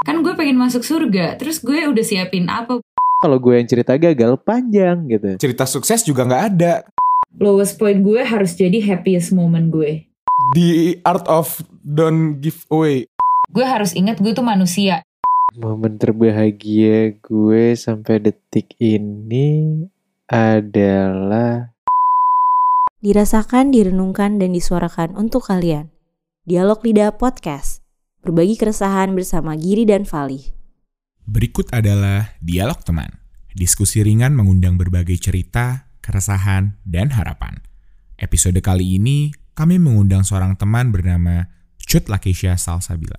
Kan gue pengen masuk surga, terus gue udah siapin apa? Kalau gue yang cerita gagal panjang gitu. Cerita sukses juga nggak ada. Lowest point gue harus jadi happiest moment gue. The art of don't give away. Gue harus ingat gue tuh manusia. Momen terbahagia gue sampai detik ini adalah Dirasakan, direnungkan, dan disuarakan untuk kalian. Dialog Lidah Podcast. Berbagi keresahan bersama Giri dan Fali. Berikut adalah Dialog Teman. Diskusi ringan mengundang berbagai cerita, keresahan, dan harapan. Episode kali ini, kami mengundang seorang teman bernama Cut Lakesha Salsabila.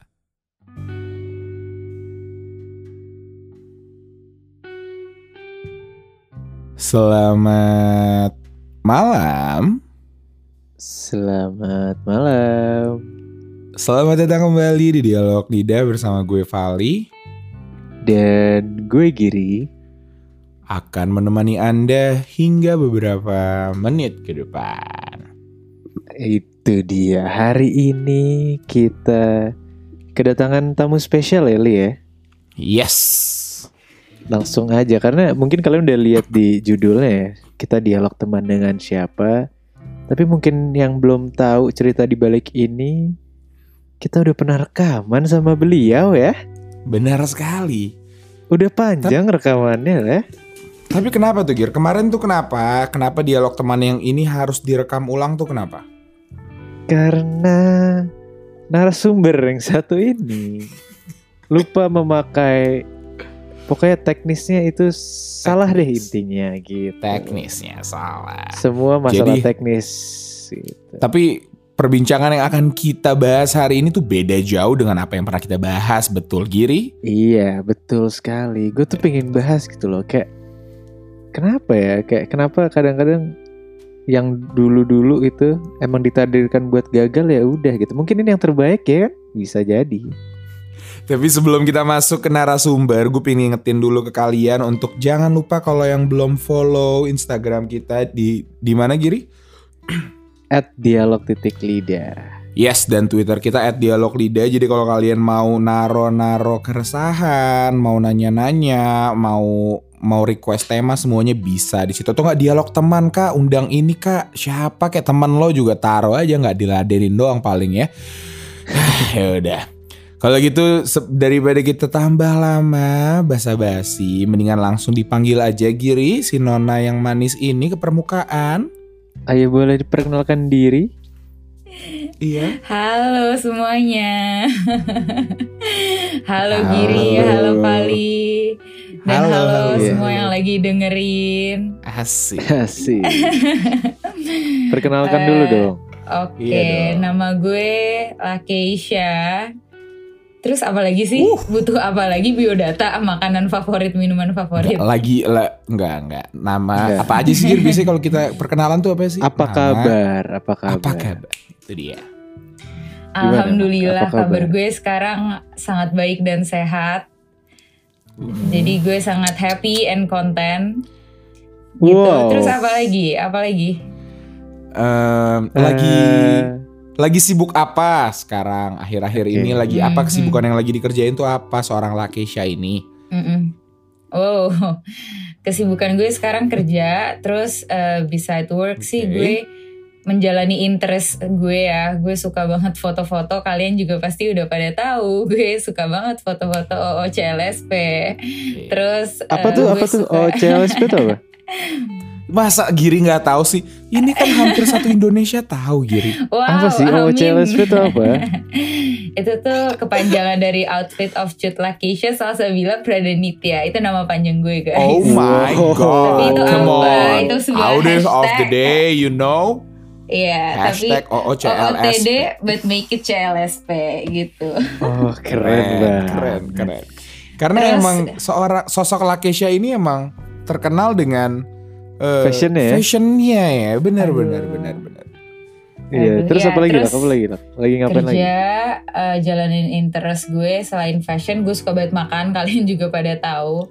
Selamat malam. selamat malam. Selamat datang kembali di Dialog Lidah bersama gue Vali. Dan gue Giri. Akan menemani Anda hingga beberapa menit ke depan. Itu dia. Hari ini kita kedatangan tamu spesial ya, Li ya. Yes. Langsung aja karena mungkin kalian udah lihat di judulnya ya. Kita dialog teman dengan siapa. Tapi mungkin yang belum tahu cerita di balik ini, kita udah pernah rekaman sama beliau ya. Benar sekali. Udah panjang rekamannya ya. Tapi kenapa tuh Gir? Kemarin tuh kenapa? Kenapa dialog teman yang ini harus direkam ulang tuh kenapa? Karena narasumber yang satu ini lupa memakai pokoknya teknisnya itu salah deh intinya gitu. Teknisnya salah. Semua masalah Jadi- teknis gitu. Tapi perbincangan yang akan kita bahas hari ini tuh beda jauh dengan apa yang pernah kita bahas, betul Giri? Iya, betul sekali. Gue tuh pengen bahas gitu loh, kayak kenapa ya? Kayak kenapa kadang-kadang yang dulu-dulu itu emang ditakdirkan buat gagal ya udah gitu. Mungkin ini yang terbaik ya kan? Bisa jadi. Tapi sebelum kita masuk ke narasumber, gue pengen ngingetin dulu ke kalian untuk jangan lupa kalau yang belum follow Instagram kita di di mana Giri? At dialog titik lidah. Yes, dan Twitter kita at dialog lidah. Jadi kalau kalian mau naro-naro keresahan, mau nanya-nanya, mau mau request tema semuanya bisa di situ. Atau nggak dialog teman kak, undang ini kak, siapa kayak teman lo juga taruh aja nggak diladenin doang paling ya. ya udah. Kalau gitu daripada kita tambah lama basa-basi, mendingan langsung dipanggil aja Giri si Nona yang manis ini ke permukaan. Ayo boleh diperkenalkan diri? Iya. Halo semuanya. halo Halo. Giri, halo Pali. Dan Halo, halo, halo. semua yang lagi dengerin. Asik. Asik. Perkenalkan Eh, dulu dong. Oke, Iya dong. nama gue Lakeisha. Terus apa lagi sih? Uh. Butuh apa lagi biodata, makanan favorit, minuman favorit. lagi lah enggak enggak nama Enggak. apa aja sih biasanya kalau kita perkenalan tuh apa sih Apa Nama, kabar? Apa kabar? apa kabar itu dia? Alhamdulillah Apa kabar? kabar gue sekarang sangat baik dan sehat. Jadi gue sangat happy and content. Gitu. Wow. Terus apa lagi? Apa lagi? Em, lagi Eh, lagi sibuk apa sekarang akhir-akhir Oke. ini lagi apa Hmm, kesibukan yang lagi dikerjain tuh apa seorang Lakesha ini Mm-mm. Oh, kesibukan gue sekarang kerja, terus eh, beside work sih Oke. gue menjalani interest gue ya. Gue suka banget foto-foto. Kalian juga pasti udah pada tahu. Gue suka banget foto-foto OOCLSP. Terus apa eh, tuh? gue Apa tuh? suka- Oh, CLSP tuh apa? masa Giri nggak tahu sih ini kan hampir satu Indonesia tahu Giri Wow, Apa sih? Oh, amin. CLSP tuh apa? itu tuh kepanjangan dari outfit of Cut Lakisha Salsabila Pradanitya. Itu nama panjang gue guys. oh my god Tapi itu come apa? on Itu sebuah order of the hashtag. day you know Iya, tapi hashtag OOCLSP OOTD but make it CLSP gitu. Oh, keren banget. keren, keren. Karena Terus- emang seorang sosok Lakesha ini emang terkenal dengan eh, Fashionnya ya? Fashionnya ya, benar, Aduh. benar, benar, benar. Iya, terus ya, apa lagi lah? terus Apa lagi lah? Lagi ngapain lagi? Kerja, eh, jalanin interest gue selain fashion, gue suka banget makan. Kalian juga pada tahu.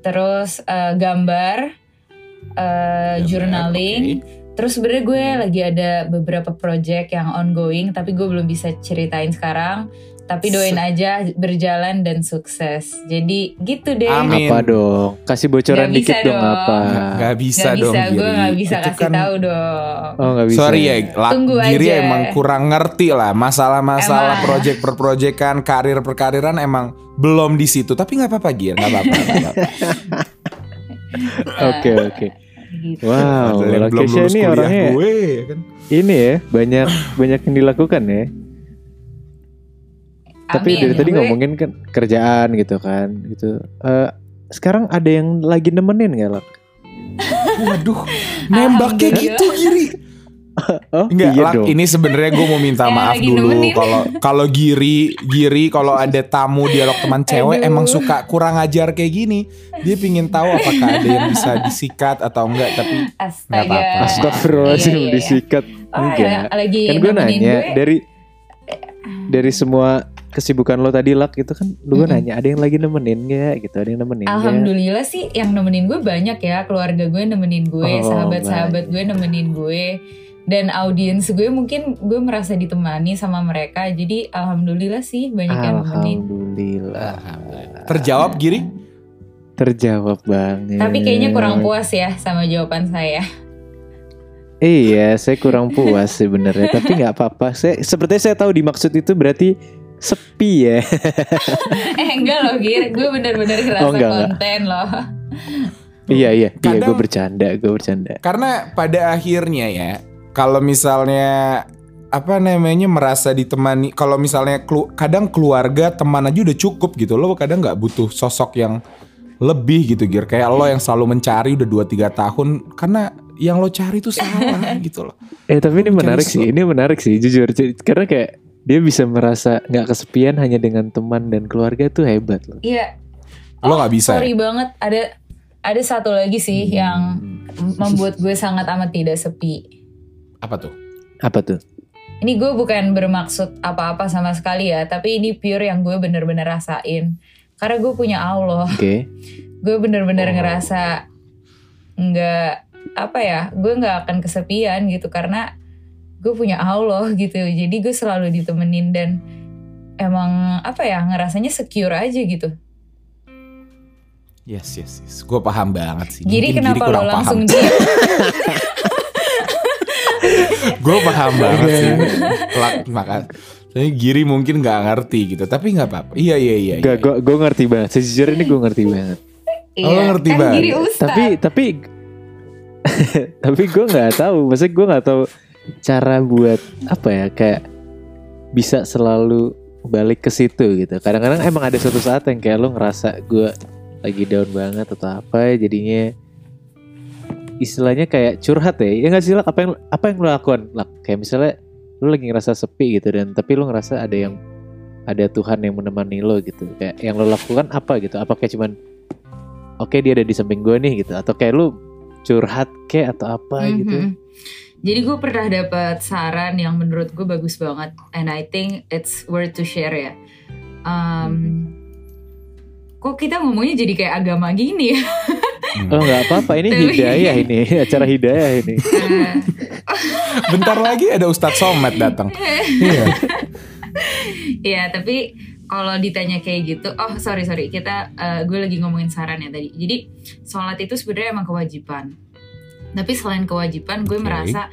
Terus eh, gambar, eh, journaling. Terus sebenarnya gue lagi ada beberapa project yang ongoing, tapi gue belum bisa ceritain sekarang. Tapi doain aja berjalan dan sukses. Jadi gitu deh. Amin. Apa dong? Kasih bocoran bisa dikit dong dong. apa? Nggak bisa Gak dong bisa, gue gak bisa Itu kasih kan- tahu dong. Oh nggak bisa. Sorry ya, la- Tunggu Giri aja. emang kurang ngerti lah masalah-masalah project per proyekan, karir per kariran emang belum di situ. Tapi nggak apa-apa Gir, nggak apa-apa. Oke oke. Gitu. Wow, Lakesha ini orangnya gue, ya kan. ini ya banyak banyak yang dilakukan ya. Tapi Amin. dari tadi ngomongin kan kerjaan gitu kan, gitu. Eh, sekarang ada yang lagi nemenin nggak Lak? Waduh, nembaknya gitu Giri. Oh Enggak, iya Lak, dong. ini sebenarnya gue mau minta maaf dulu kalau kalau Giri, Giri kalau ada tamu dialog teman cewek Aduh. emang suka kurang ajar kayak gini. Dia pingin tahu apakah ada yang bisa disikat atau enggak, tapi Astaga. apa-apa. Astagfirullahaladzim Iya, iya, iya. disikat. Oh, Enggak. ya, lagi kan gue nanya gue. dari dari semua kesibukan lo tadi Lak itu kan lu gue Mm-mm. nanya ada yang lagi nemenin gak gitu ada yang nemenin? Alhamdulillah sih yang nemenin gue banyak ya. Keluarga gue nemenin gue Oh, sahabat-sahabat gue nemenin gue dan audiens gue mungkin gue merasa ditemani sama mereka. Jadi alhamdulillah sih banyak yang nemenin. Alhamdulillah. Terjawab Giri. terjawab banget. Tapi kayaknya kurang puas ya sama jawaban saya iya saya kurang puas sebenarnya tapi nggak apa-apa. Saya sepertinya saya tahu dimaksud itu berarti sepi ya. Eh enggak loh Gir. Gue bener-bener ngerasa Oh, enggak, enggak. konten loh. Iya iya. Iya Kadang- gue bercanda gue bercanda. Karena pada akhirnya ya, kalau misalnya apa namanya merasa ditemani, kalau misalnya kelu- kadang keluarga teman aja udah cukup gitu, lo kadang nggak butuh sosok yang lebih gitu, Gir. Kayak lo yang selalu mencari udah 2-3 tahun, karena yang lo cari itu salah gitu loh. eh tapi ini menarik sih sesuatu. ini menarik sih jujur karena kayak dia bisa merasa nggak kesepian hanya dengan teman dan keluarga tuh hebat loh iya Lo nggak bisa. ya? sorry banget ada ada satu lagi sih yang membuat gue sangat amat tidak sepi Apa tuh? apa tuh Ini gue bukan bermaksud apa-apa sama sekali ya, tapi ini pure yang gue bener-bener rasain. Karena gue punya Allah, oke gue bener-bener Oh. ngerasa nggak apa ya, gue nggak akan kesepian gitu karena gue punya Allah gitu. Jadi gue selalu ditemenin dan emang apa ya ngerasanya secure aja gitu. Yes, yes, yes. Gue paham banget sih. Jadi Mungkin kenapa lo kurang langsung paham. diam? Gue paham banget sih. Lak, maka Tapi Giri mungkin nggak ngerti gitu, tapi nggak apa-apa. Iya, iya, iya. Gak, iya. gue gue ngerti banget. Sejujurnya ini gue ngerti banget. Oh, lo ngerti kan banget. ustad. Tapi tapi tapi gue nggak tahu. Maksudnya gue nggak tahu cara buat apa ya kayak bisa selalu balik ke situ gitu. Kadang-kadang emang ada suatu saat yang kayak lo ngerasa gue lagi down banget atau apa jadinya istilahnya kayak curhat ya. Ya nggak sih Lak? Apa yang apa yang lo lakukan? Lak? Kayak misalnya lo lagi ngerasa sepi gitu dan tapi lo ngerasa ada yang ada Tuhan yang menemani lo gitu. Kayak yang lo lakukan apa gitu? Apa kayak cuman oke dia ada di samping gue nih gitu atau kayak lu curhat kayak atau apa gitu Mhm. Jadi gue pernah dapat saran yang menurut gue bagus banget, and I think it's worth to share ya. Um, kok kita ngomongnya jadi kayak agama gini ya? oh nggak apa-apa ini Tapi- hidayah ini acara hidayah ini Eh, Bentar lagi ada Ustadz Somad datang. Iya. ya tapi kalau ditanya kayak gitu, oh sorry sorry kita eh, gue lagi ngomongin saran ya tadi. Jadi sholat itu sebenarnya emang kewajiban. Tapi selain kewajiban, gue Oke. merasa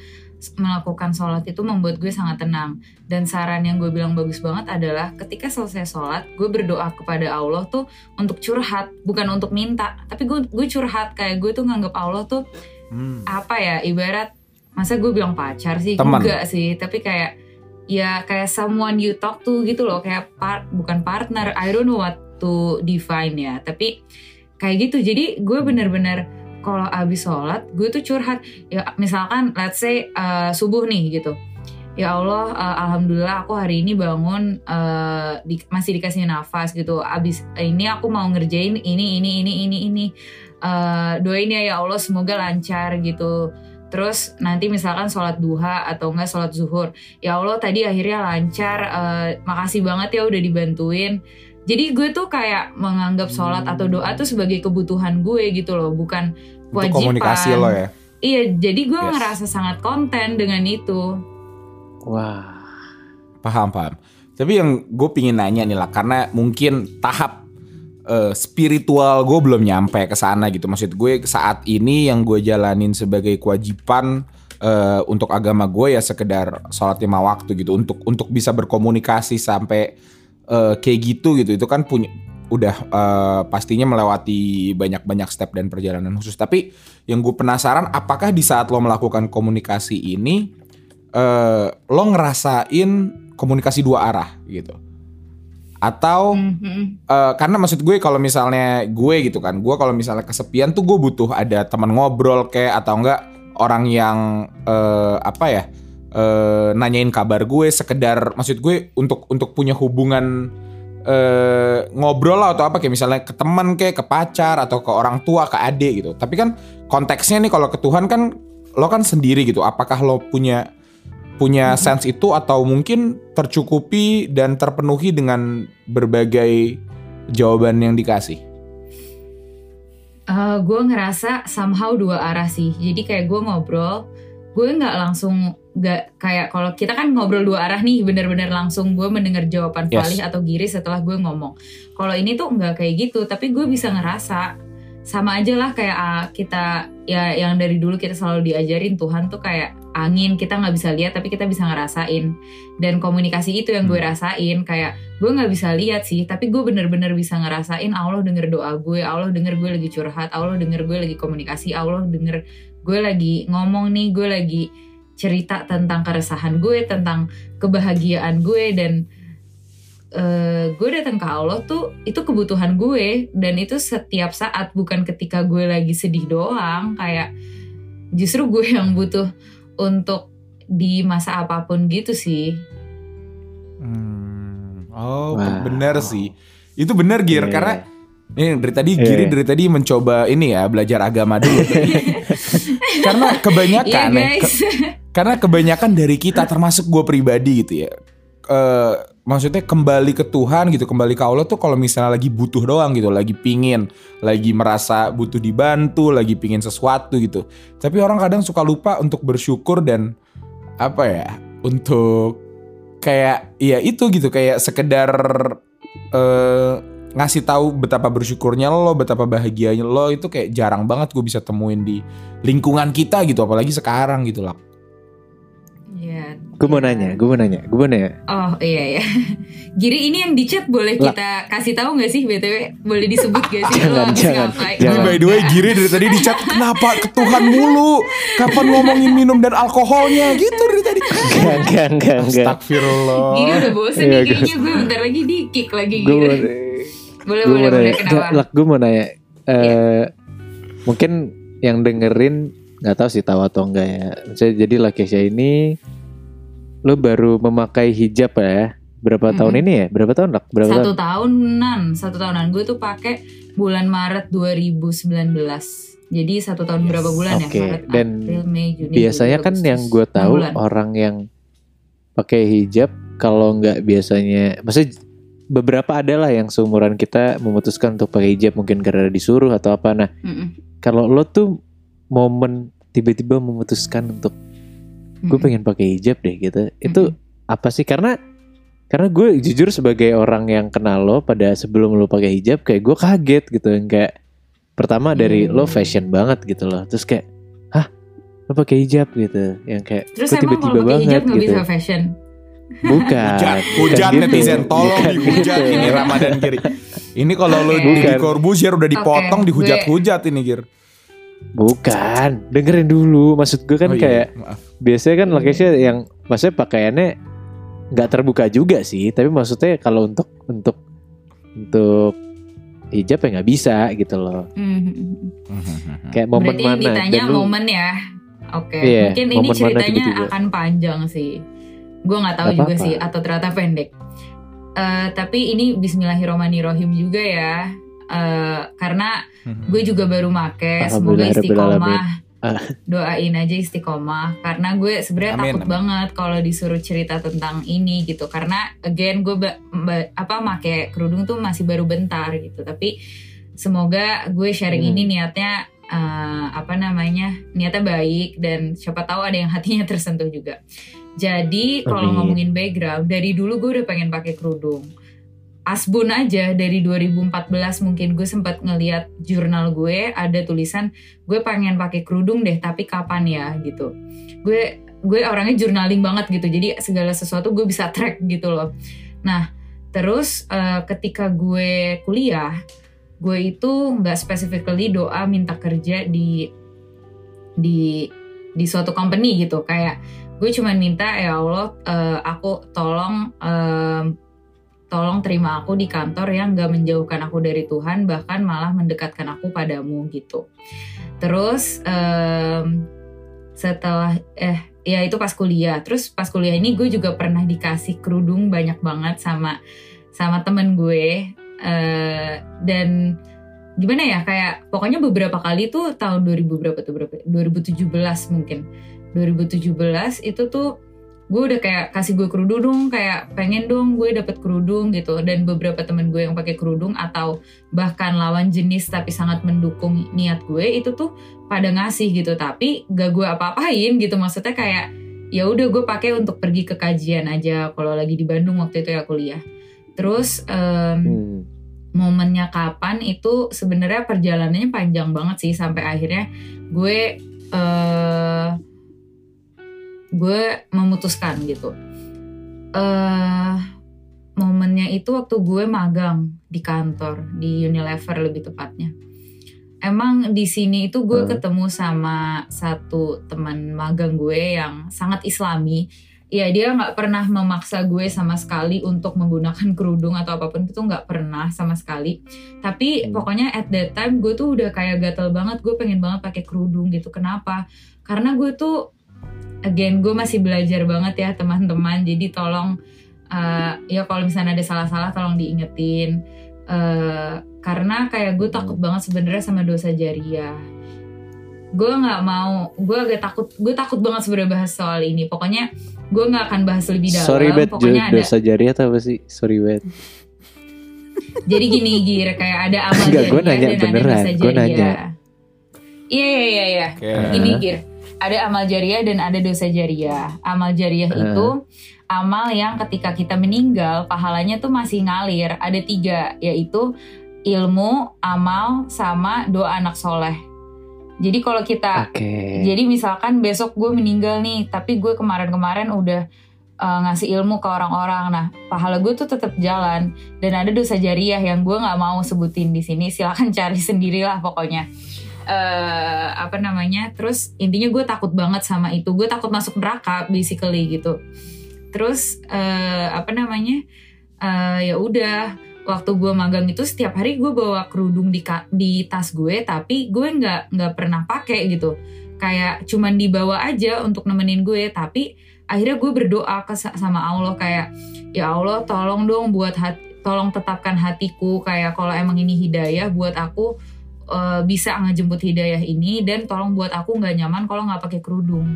melakukan sholat itu membuat gue sangat tenang. Dan saran yang gue bilang bagus banget adalah ketika selesai sholat, gue berdoa kepada Allah tuh untuk curhat, bukan untuk minta. Tapi gue gue curhat kayak gue tuh nganggap Allah tuh Hmm. apa ya ibarat masa gue bilang pacar sih Teman. enggak sih tapi kayak ya kayak someone you talk to gitu loh kayak par- bukan partner I don't know what to define ya. Tapi kayak gitu jadi gue bener-bener kalau abis sholat gue tuh curhat. Ya misalkan let's say uh, subuh nih gitu. Ya Allah uh, alhamdulillah aku hari ini bangun uh, di- masih dikasih nafas gitu. Abis ini aku mau ngerjain ini ini ini ini ini. Eh, doain ya ya Allah semoga lancar gitu terus nanti misalkan sholat duha atau enggak sholat zuhur ya Allah tadi akhirnya lancar eh, makasih banget ya udah dibantuin jadi gue tuh kayak menganggap sholat atau doa tuh sebagai kebutuhan gue gitu loh bukan Untuk kewajiban komunikasi lo ya. iya jadi gue Yes. ngerasa sangat konten dengan itu wah Paham, paham. Tapi yang gue pingin nanya nih lah, karena mungkin tahap eh, spiritual gue belum nyampe ke sana gitu. Maksud gue saat ini yang gue jalanin sebagai kewajiban eh, untuk agama gue ya sekedar sholat lima waktu gitu. Untuk untuk bisa berkomunikasi sampai eh, kayak gitu gitu. Itu kan punya udah eh, pastinya melewati banyak-banyak step dan perjalanan khusus. Tapi yang gue penasaran, apakah di saat lo melakukan komunikasi ini eh, lo ngerasain komunikasi dua arah gitu? Atau Mhm. Eh, karena maksud gue kalau misalnya gue gitu kan, gue kalau misalnya kesepian tuh gue butuh ada teman ngobrol kayak atau enggak orang yang eh, apa ya eh, nanyain kabar gue sekedar maksud gue untuk untuk punya hubungan eh, ngobrol lah atau apa kayak misalnya ke teman kayak ke pacar atau ke orang tua ke adik gitu. Tapi kan konteksnya nih kalau ke Tuhan kan lo kan sendiri gitu. Apakah lo punya punya sense itu atau mungkin tercukupi dan terpenuhi dengan berbagai jawaban yang dikasih. gue ngerasa somehow dua arah sih. Jadi kayak gue ngobrol, gue nggak langsung nggak kayak kalau kita kan ngobrol dua arah nih, bener-bener langsung gue mendengar jawaban Yes. Falih atau Giri setelah gue ngomong. Kalau ini tuh nggak kayak gitu, tapi gue bisa ngerasa sama aja lah kayak ah, kita ya yang dari dulu kita selalu diajarin Tuhan tuh kayak angin kita nggak bisa lihat tapi kita bisa ngerasain. Dan komunikasi itu yang gue rasain kayak gue nggak bisa lihat sih tapi gue bener-bener bisa ngerasain Allah denger doa gue Allah denger gue lagi curhat Allah denger gue lagi komunikasi Allah denger gue lagi ngomong nih gue lagi cerita tentang keresahan gue tentang kebahagiaan gue dan eh, gue datang ke Allah tuh itu kebutuhan gue. Dan itu setiap saat bukan ketika gue lagi sedih doang kayak justru gue yang butuh untuk di masa apa pun gitu sih Hmm. Oh, Wow. bener sih. Itu bener Gir Iya. karena ini dari tadi Iya. Giri dari tadi mencoba ini ya belajar agama dulu. karena kebanyakan Iya ya, ke- karena kebanyakan dari kita termasuk gue pribadi gitu ya. eh maksudnya kembali ke Tuhan gitu, kembali ke Allah tuh kalau misalnya lagi butuh doang gitu, lagi pingin, lagi merasa butuh dibantu, lagi pingin sesuatu gitu. Tapi orang kadang suka lupa untuk bersyukur dan apa ya, untuk kayak ya itu gitu, kayak sekedar eh ngasih tahu betapa bersyukurnya lo, betapa bahagianya lo itu kayak jarang banget gue bisa temuin di lingkungan kita gitu, apalagi sekarang gitu lah. Iya. Gue mau nanya, gue mau nanya, gue mau nanya. Oh iya ya. Giri ini yang di chat boleh Lah. kita kasih tahu nggak sih btw? Boleh disebut gak sih? Jangan, Lo jangan, ngapain? jangan. Ini by the way Giri dari tadi di chat kenapa ke Tuhan mulu? Kapan ngomongin minum dan alkoholnya gitu dari tadi. Enggak, enggak, enggak, enggak. Giri Astagfirullah. udah bosen Iya, nih gue- kayaknya gue bentar lagi di kick lagi Giri. Boleh gue boleh mau boleh nanya. kenapa? Gue mau nanya. Eh, Mungkin yang dengerin nggak tahu sih tahu atau enggak ya. Misalnya jadi Lakesha ini lo baru memakai hijab ya? Berapa Mm-mm. tahun ini ya? Berapa tahun Lak? Berapa Satu tahun? tahunan, satu tahunan. Gue tuh pakai bulan Maret 2019. Jadi satu tahun berapa bulan ya? Oke, Maret, dan April, Mei, Juni, Biasanya Juli, kan Agustus. yang gue tahu orang yang pakai hijab kalau nggak biasanya, maksudnya beberapa adalah yang seumuran kita memutuskan untuk pakai hijab mungkin karena disuruh atau apa. Nah, Mm-mm. kalau lo tuh momen tiba-tiba memutuskan untuk gue pengen pakai hijab deh gitu, itu Mm-mm. apa sih? Karena karena gue jujur sebagai orang yang kenal lo pada sebelum lo pakai hijab kayak gue kaget gitu yang kayak pertama dari Hmm. lo fashion banget gitu loh terus kayak hah lo pakai hijab gitu yang kayak Terus emang kalau pakai hijab nggak gitu bisa fashion? bukan Hujat, bukan hujat gitu. netizen tolong Bukan dihujat gitu. ini Ramadan Giri. Ini kalau lo Oke. di Corbuzier udah dipotong Oke, dihujat-hujat ini Gir. Bukan dengerin dulu maksud gue kan Oh iya, kayak maaf. biasanya kan Lakesha yang maksudnya pakaiannya nggak terbuka juga sih tapi maksudnya kalau untuk untuk untuk hijab ya nggak bisa gitu loh Mhm. kayak momen Berarti mana ditanya dan lu momen ya. Oke, Iya, mungkin ini ceritanya tiba-tiba. akan panjang sih. Gue nggak tahu Gak juga apa-apa. sih atau ternyata pendek. Eh, tapi ini Bismillahirrohmanirrohim juga ya. Eh, karena gue juga baru make. Semoga istiqomah. Ah. Doain aja istiqomah. Karena gue sebenarnya takut amin. banget kalau disuruh cerita tentang ini gitu. Karena again gue ba- ba- apa make kerudung tuh masih baru bentar gitu. Tapi semoga gue sharing Hmm. ini niatnya uh, apa namanya niatnya baik dan siapa tahu ada yang hatinya tersentuh juga. Jadi kalau ngomongin background dari dulu gue udah pengen pakai kerudung. Asbun aja dari 2014 mungkin gue sempat ngeliat jurnal gue ada tulisan gue pengen pakai kerudung deh tapi kapan ya gitu. Gue gue orangnya journaling banget gitu jadi segala sesuatu gue bisa track gitu loh. Nah terus uh, ketika gue kuliah gue itu nggak specifically doa minta kerja di di di suatu company gitu kayak gue cuman minta ya Allah uh, aku tolong um, tolong terima aku di kantor yang gak menjauhkan aku dari Tuhan bahkan malah mendekatkan aku padamu gitu. Terus um, setelah eh ya itu pas kuliah. Terus pas kuliah ini gue juga pernah dikasih kerudung banyak banget sama sama temen gue. Uh, dan gimana ya kayak pokoknya beberapa kali tuh tahun 2000 berapa tuh berapa? 2017 mungkin. 2017 itu tuh gue udah kayak kasih gue kerudung dong kayak pengen dong gue dapet kerudung gitu. Dan beberapa temen gue yang pakai kerudung atau bahkan lawan jenis tapi sangat mendukung niat gue itu tuh pada ngasih gitu. Tapi gak gue apa-apain gitu. Maksudnya kayak ya udah gue pakai untuk pergi ke kajian aja kalau lagi di Bandung waktu itu ya kuliah. Terus um, Hmm. momennya kapan itu sebenarnya perjalanannya panjang banget sih sampai akhirnya gue eh gue memutuskan gitu. eh momennya itu waktu gue magang di kantor di Unilever lebih tepatnya. Emang di sini itu gue Hmm. ketemu sama satu teman magang gue yang sangat Islami. Ya dia nggak pernah memaksa gue sama sekali untuk menggunakan kerudung atau apa pun itu nggak pernah sama sekali. Tapi Hmm. pokoknya at that time gue tuh udah kayak gatel banget. Gue pengen banget pakai kerudung gitu. Kenapa? Karena gue tuh again gue masih belajar banget ya teman-teman. Jadi tolong uh, ya kalau misalnya ada salah-salah tolong diingetin. Uh, karena kayak gue takut banget sebenarnya sama dosa jariah. Gue nggak mau, gue agak takut, gue takut banget sebenarnya bahas soal ini. Pokoknya gue nggak akan bahas lebih dalam. Sorry bet Pokoknya ada. dosa jariah atau apa sih? Sorry bet. Jadi gini Gir, kayak ada amal Enggak, jariah gua nanya dan beneran, ada dosa gua jariah. nanya. Iya iya iya iya. Oke. Ini Gir, ada amal jariah dan ada dosa jariah. Amal jariah Eh. itu amal yang ketika kita meninggal pahalanya tuh masih ngalir. Ada tiga, yaitu ilmu, amal, sama doa anak soleh. Jadi kalau kita Oke. jadi misalkan besok gue meninggal nih, tapi gue kemarin-kemarin udah uh, ngasih ilmu ke orang-orang. Nah, pahala gue tuh tetap jalan dan ada dosa jariah yang gue nggak mau sebutin di sini. Silakan cari sendirilah pokoknya. Eh apa namanya? Terus intinya gue takut banget sama itu. Gue takut masuk neraka basically gitu. Terus eh apa namanya? Eh ya udah waktu gue magang itu setiap hari gue bawa kerudung di di tas gue tapi gue nggak nggak pernah pakai gitu kayak cuman dibawa aja untuk nemenin gue tapi akhirnya gue berdoa ke sama Allah kayak ya Allah tolong dong buat hati, tolong tetapkan hatiku kayak kalau emang ini hidayah buat aku eh, bisa ngejemput hidayah ini dan tolong buat aku nggak nyaman kalau nggak pakai kerudung.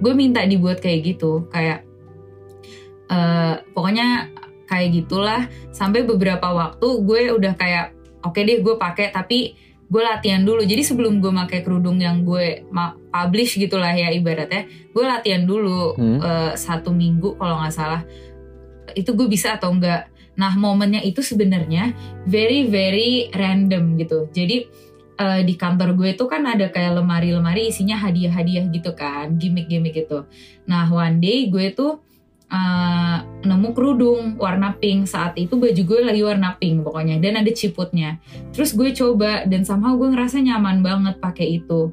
Gue minta dibuat kayak gitu kayak eh, pokoknya kayak gitulah. Sampai beberapa waktu gue udah kayak oke deh gue pakai tapi gue latihan dulu. Jadi sebelum gue pakai kerudung yang gue publish gitulah ya ibaratnya gue latihan dulu Hmm. eh, satu minggu kalau nggak salah. Itu gue bisa atau enggak nah momennya itu sebenarnya very very random gitu. Jadi eh, di kantor gue itu kan ada kayak lemari-lemari isinya hadiah-hadiah gitu kan gimmick-gimmick gitu. Nah one day gue tuh eh, nemu kerudung warna pink. Saat itu baju gue lagi warna pink pokoknya dan ada ciputnya. Terus gue coba dan somehow gue ngerasa nyaman banget pakai itu.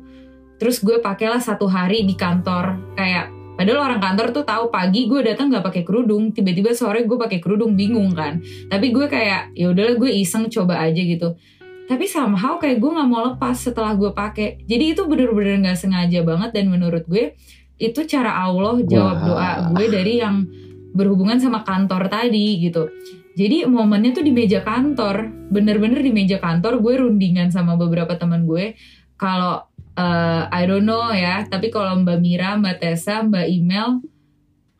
Terus gue pakailah satu hari di kantor. Kayak padahal orang kantor tuh tahu pagi gue datang nggak pakai kerudung tiba-tiba sore gue pakai kerudung bingung kan. Tapi gue kayak ya udahlah gue iseng coba aja gitu tapi somehow kayak gue nggak mau lepas setelah gue pakai. Jadi itu bener-bener nggak sengaja banget dan menurut gue itu cara Allah jawab Wah. doa gue dari yang berhubungan sama kantor tadi gitu. Jadi momennya tuh di meja kantor. Bener-bener di meja kantor gue rundingan sama beberapa teman gue. Kalau eh, I don't know ya tapi kalau Mbak Mira Mbak Tessa Mbak Email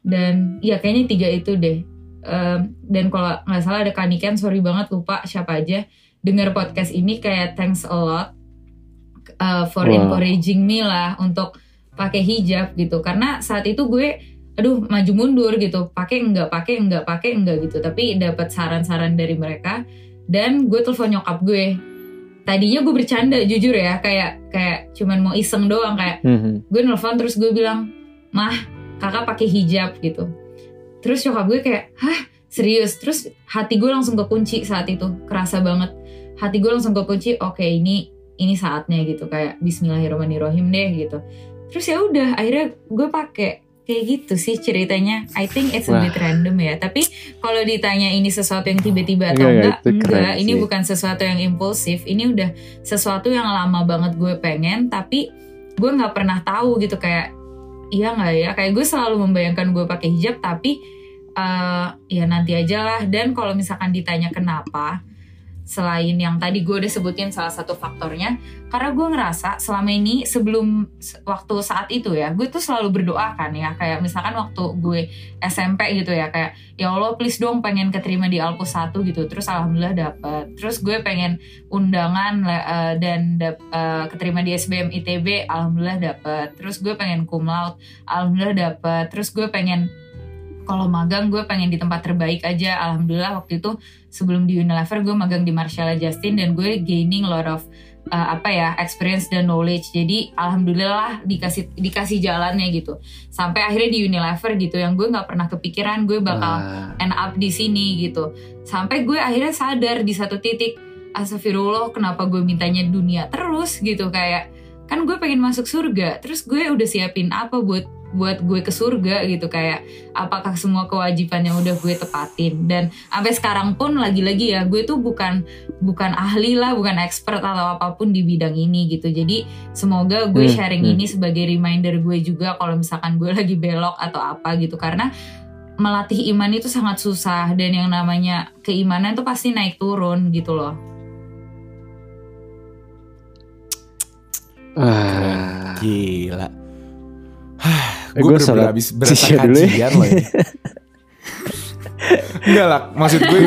dan ya kayaknya tiga itu deh. Em, dan kalau nggak salah ada Kaniken sorry banget lupa siapa aja dengar podcast ini kayak thanks a lot uh, for Wow. encouraging me lah untuk pakai hijab gitu. Karena saat itu gue aduh maju mundur gitu. Pakai enggak pakai enggak pakai enggak gitu. Tapi dapat saran-saran dari mereka. Dan gue telepon nyokap gue. Tadinya gue bercanda jujur ya. Kayak kayak cuman mau iseng doang. Kayak Mhm. gue nelfon terus gue bilang mah kakak pakai hijab gitu. Terus nyokap gue kayak hah? Serius? Terus hati gue langsung kekunci saat itu. Kerasa banget hati gue langsung kekunci oke ini ini saatnya gitu. Kayak Bismillahirrahmanirrahim deh gitu. Terus ya udah akhirnya gue pakai kayak gitu sih ceritanya. I think it's a Wah. bit random ya. Tapi kalau ditanya ini sesuatu yang tiba-tiba atau Enggak, enggak. Ini sih. bukan sesuatu yang impulsif. Ini udah sesuatu yang lama banget gue pengen tapi gue nggak pernah tahu gitu. Kayak iya nggak ya? Kayak gue selalu membayangkan gue pakai hijab tapi eh, ya nanti aja lah. Dan kalau misalkan ditanya kenapa selain yang tadi gue udah sebutin salah satu faktornya karena gue ngerasa selama ini sebelum se- waktu saat itu ya gue tuh selalu berdoa kan ya kayak misalkan waktu gue SMP gitu ya kayak ya Allah please dong pengen keterima di Alpus 1 gitu terus alhamdulillah dapet. Terus gue pengen undangan eh, dan dap- eh, keterima di SBM ITB alhamdulillah dapet. Terus gue pengen cum laude alhamdulillah dapet. Terus gue pengen kalau magang gue pengen di tempat terbaik aja. Alhamdulillah waktu itu sebelum di Unilever gue magang di Marshall Justin dan gue gaining lot of uh, apa ya experience dan knowledge. Jadi alhamdulillah dikasih dikasih jalannya gitu. Sampai akhirnya di Unilever gitu yang gue nggak pernah kepikiran gue bakal Wah. end up di sini gitu. Sampai gue akhirnya sadar di satu titik astagfirullah kenapa gue mintanya dunia terus? gitu kayak kan gue pengen masuk surga terus gue udah siapin apa buat buat gue ke surga gitu kayak apakah semua kewajiban yang udah gue tepatin dan sampai sekarang pun lagi-lagi ya gue tuh bukan bukan ahli lah bukan expert atau apa pun di bidang ini gitu jadi semoga gue Hmm, sharing hmm. ini sebagai reminder gue juga kalau misalkan gue lagi belok atau apa gitu karena melatih iman itu sangat susah dan yang namanya keimanan tuh pasti naik turun gitu loh Wah. Gila. Gue bener-bener sholat habis berasa ya. kajian loh ini. Enggak lah, maksud gue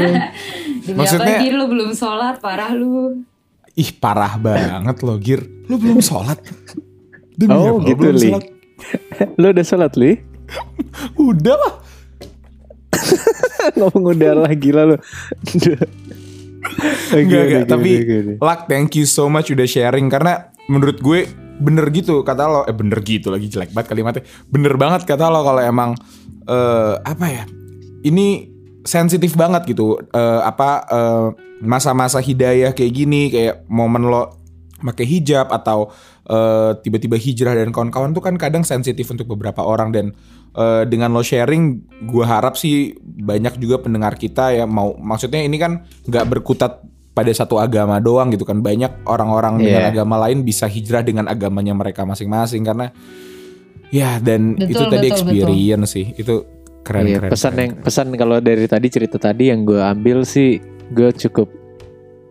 Demi Maksudnya- apa Gir lu belum sholat parah lu ih parah banget loh Gir. Lu belum sholat. Demi Oh, apa lu gitu, belum Li. Lo udah sholat li? Udah lah. Ngomong udah lah gila lo. Enggak, enggak. Tapi Lak, thank you so much udah sharing. Karena menurut gue bener gitu kata lo. Eh bener gitu lagi jelek banget kalimatnya. Bener banget kata lo kalau emang eh, apa ya? Ini sensitif banget gitu. Eh, apa eh, masa-masa hidayah kayak gini, kayak momen lo pakai hijab atau eh, tiba-tiba hijrah dan kawan-kawan tuh kan kadang sensitif untuk beberapa orang dan eh, dengan lo sharing, gue harap sih banyak juga pendengar kita ya mau maksudnya ini kan nggak berkutat pada satu agama doang gitu kan. Banyak orang-orang dengan Iya. agama lain bisa hijrah dengan agamanya mereka masing-masing karena ya dan Betul, itu tadi betul, experience sih. Itu keren Iya, keren pesan keren, yang pesan kalau dari tadi cerita tadi yang gue ambil sih gue cukup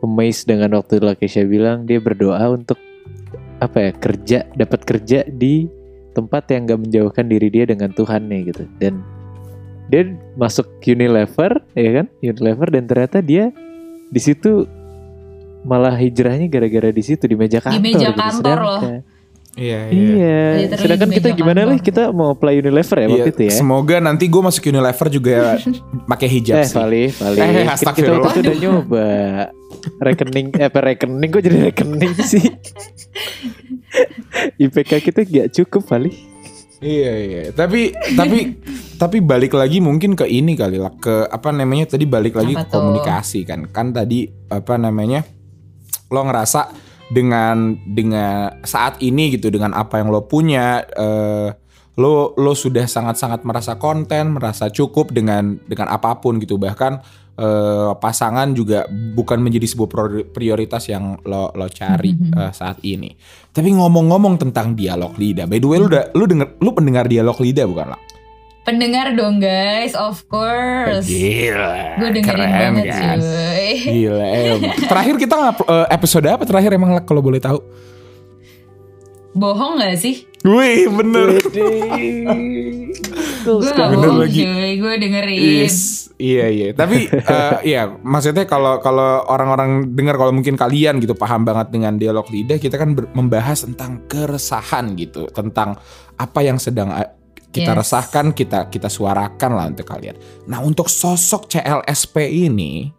amazed dengan waktu Lakesha bilang dia berdoa untuk apa ya kerja dapat kerja di tempat yang gak menjauhkan diri dia dengan Tuhannya gitu dan dia masuk Unilever ya kan Unilever dan ternyata dia di situ malah hijrahnya gara-gara di situ di meja kantor meja gitu. kantor loh. Iya iya Iya, sedangkan di kita gimana kantor. lah kita mau apply Unilever ya waktu Iya, itu ya. semoga nanti gue masuk Unilever juga pakai hijab Eh, sih Vali, Vali. Eh, kita waktu itu udah nyoba. Rekening, eh apa rekening kok jadi rekening sih? IPK kita gak cukup, Vali. Iya iya, tapi tapi tapi balik lagi mungkin ke ini kali lah ke apa namanya tadi balik lagi Apa ke tuh? komunikasi kan kan tadi apa namanya lo ngerasa dengan dengan saat ini gitu dengan apa yang lo punya eh, lo lo sudah sangat sangat merasa konten merasa cukup dengan dengan apa pun gitu bahkan eh, pasangan juga bukan menjadi sebuah priori- prioritas yang lo lo cari eh, saat ini. Tapi ngomong-ngomong tentang dialog lidah, by the way lu udah lu denger lu pendengar dialog lidah bukan lah? pendengar dong guys of course Gila, gue dengerin keren banget kan? cuy Gila, em. terakhir kita ngap- eh, episode apa terakhir emang kalau boleh tahu? Bohong gak sih Wih, bener. Gue gak bohong lagi. cuy, gue dengerin. Yes, iya iya. Tapi eh, iya, maksudnya kalau kalau orang-orang dengar kalau mungkin kalian gitu paham banget dengan dialog lidah, kita kan ber- membahas tentang keresahan gitu, tentang apa yang sedang eh, kita Yes. resahkan, kita kita suarakan lah untuk kalian. Nah, untuk sosok CLSP ini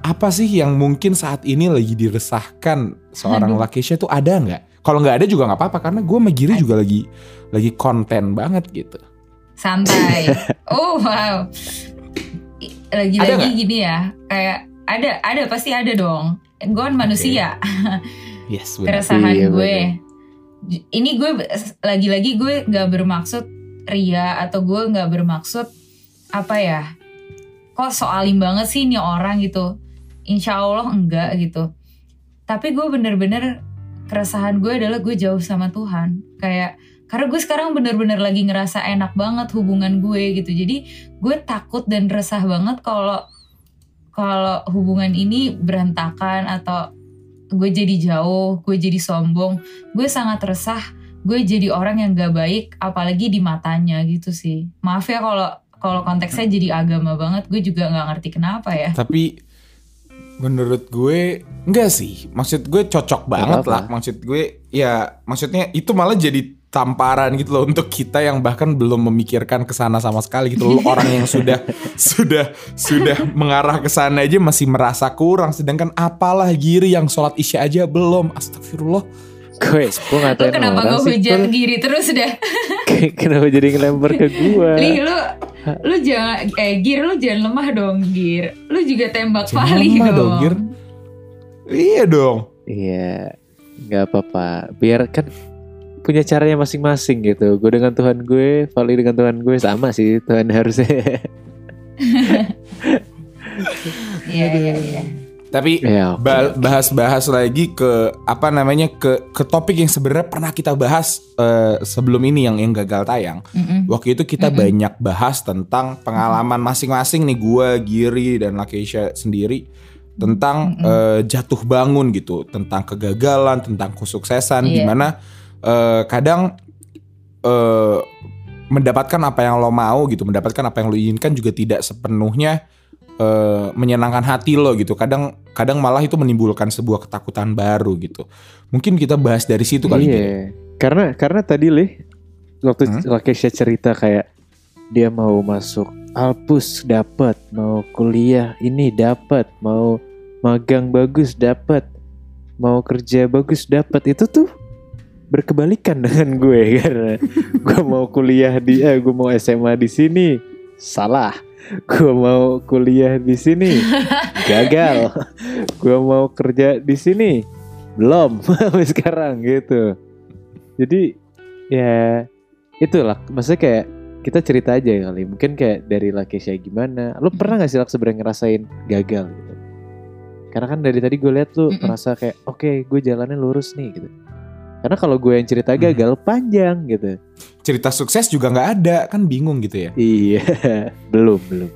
apa sih yang mungkin saat ini lagi diresahkan seorang Aduh. Lakesha itu ada nggak? Kalau nggak ada juga nggak apa-apa karena gue sama Giri juga lagi lagi konten banget gitu. Santai. oh wow. Lagi-lagi nggak? gini ya, kayak ada ada pasti ada dong. Gue kan manusia. Yes, benar. keresahan Iya, gue. Ini gue lagi-lagi gue gak bermaksud ria atau gue gak bermaksud apa ya? Kok soalim banget sih nih orang gitu? Insya Allah enggak gitu. Tapi gue bener-bener keresahan gue adalah gue jauh sama Tuhan. Kayak karena gue sekarang bener-bener lagi ngerasa enak banget hubungan gue gitu. Jadi gue takut dan resah banget kalau kalau hubungan ini berantakan atau gue jadi jauh, gue jadi sombong, gue sangat resah, gue jadi orang yang gak baik, apalagi di matanya gitu sih. Maaf ya kalau kalau konteksnya jadi agama banget, gue juga nggak ngerti kenapa ya. Tapi menurut gue enggak sih. Maksud gue cocok banget apa-apa. lah. Maksud gue ya maksudnya itu malah jadi tamparan gitu loh untuk kita yang bahkan belum memikirkan ke sana sama sekali gitu loh. Orang yang sudah sudah sudah mengarah ke sana aja masih merasa kurang sedangkan apalah Giri yang sholat Isya aja belum. Astagfirullah. Gue, gue Lu ngatain kenapa orang gue Pul. giri terus dah? Kenapa jadi ngelempar ke gue? Li, lu lu jangan eh gir lu jangan lemah dong gir. Lu juga tembak Jangan Fali lemah dong. dong, Gir. Iya dong. Iya, nggak apa-apa. Biar kan punya caranya masing-masing gitu. Gue dengan Tuhan gue, Vali dengan Tuhan gue sama sih. Tuhan harusnya. Iya iya iya. Tapi ya, oke. Ba- bahas-bahas lagi ke apa namanya ke ke topik yang sebenarnya pernah kita bahas eh, sebelum ini yang yang gagal tayang. Mm-mm. Waktu itu kita Mm-mm. banyak bahas tentang pengalaman masing-masing nih gua, Giri dan Lakeisha sendiri tentang Mm-mm. eh, jatuh bangun gitu, tentang kegagalan, tentang kesuksesan Iya. di mana eh, kadang eh, mendapatkan apa yang lo mau gitu, mendapatkan apa yang lo inginkan juga tidak sepenuhnya eh, menyenangkan hati lo gitu. Kadang kadang malah itu menimbulkan sebuah ketakutan baru gitu. Mungkin kita bahas dari situ kali Iya. Giri. Karena karena tadi lih waktu Hmm? Lakesha cerita kayak dia mau masuk Alpus dapat, mau kuliah ini dapat, mau magang bagus dapat, mau kerja bagus dapat. Itu tuh berkebalikan dengan gue karena gue mau kuliah di eh gue mau SMA di sini salah. Gue mau kuliah di sini. Gagal. gue mau kerja di sini. Belum sampai sekarang gitu. Jadi ya itulah. Maksudnya kayak kita cerita aja kali. Mungkin kayak dari Lakesha gimana. Lu pernah gak sih Lak sebenarnya ngerasain gagal gitu? Karena kan dari tadi gue lihat lu Mm-mm. merasa kayak oke gue jalannya lurus nih gitu karena kalau gue yang cerita Hmm. gagal panjang gitu Cerita sukses juga nggak ada, kan bingung gitu ya. iya belum belum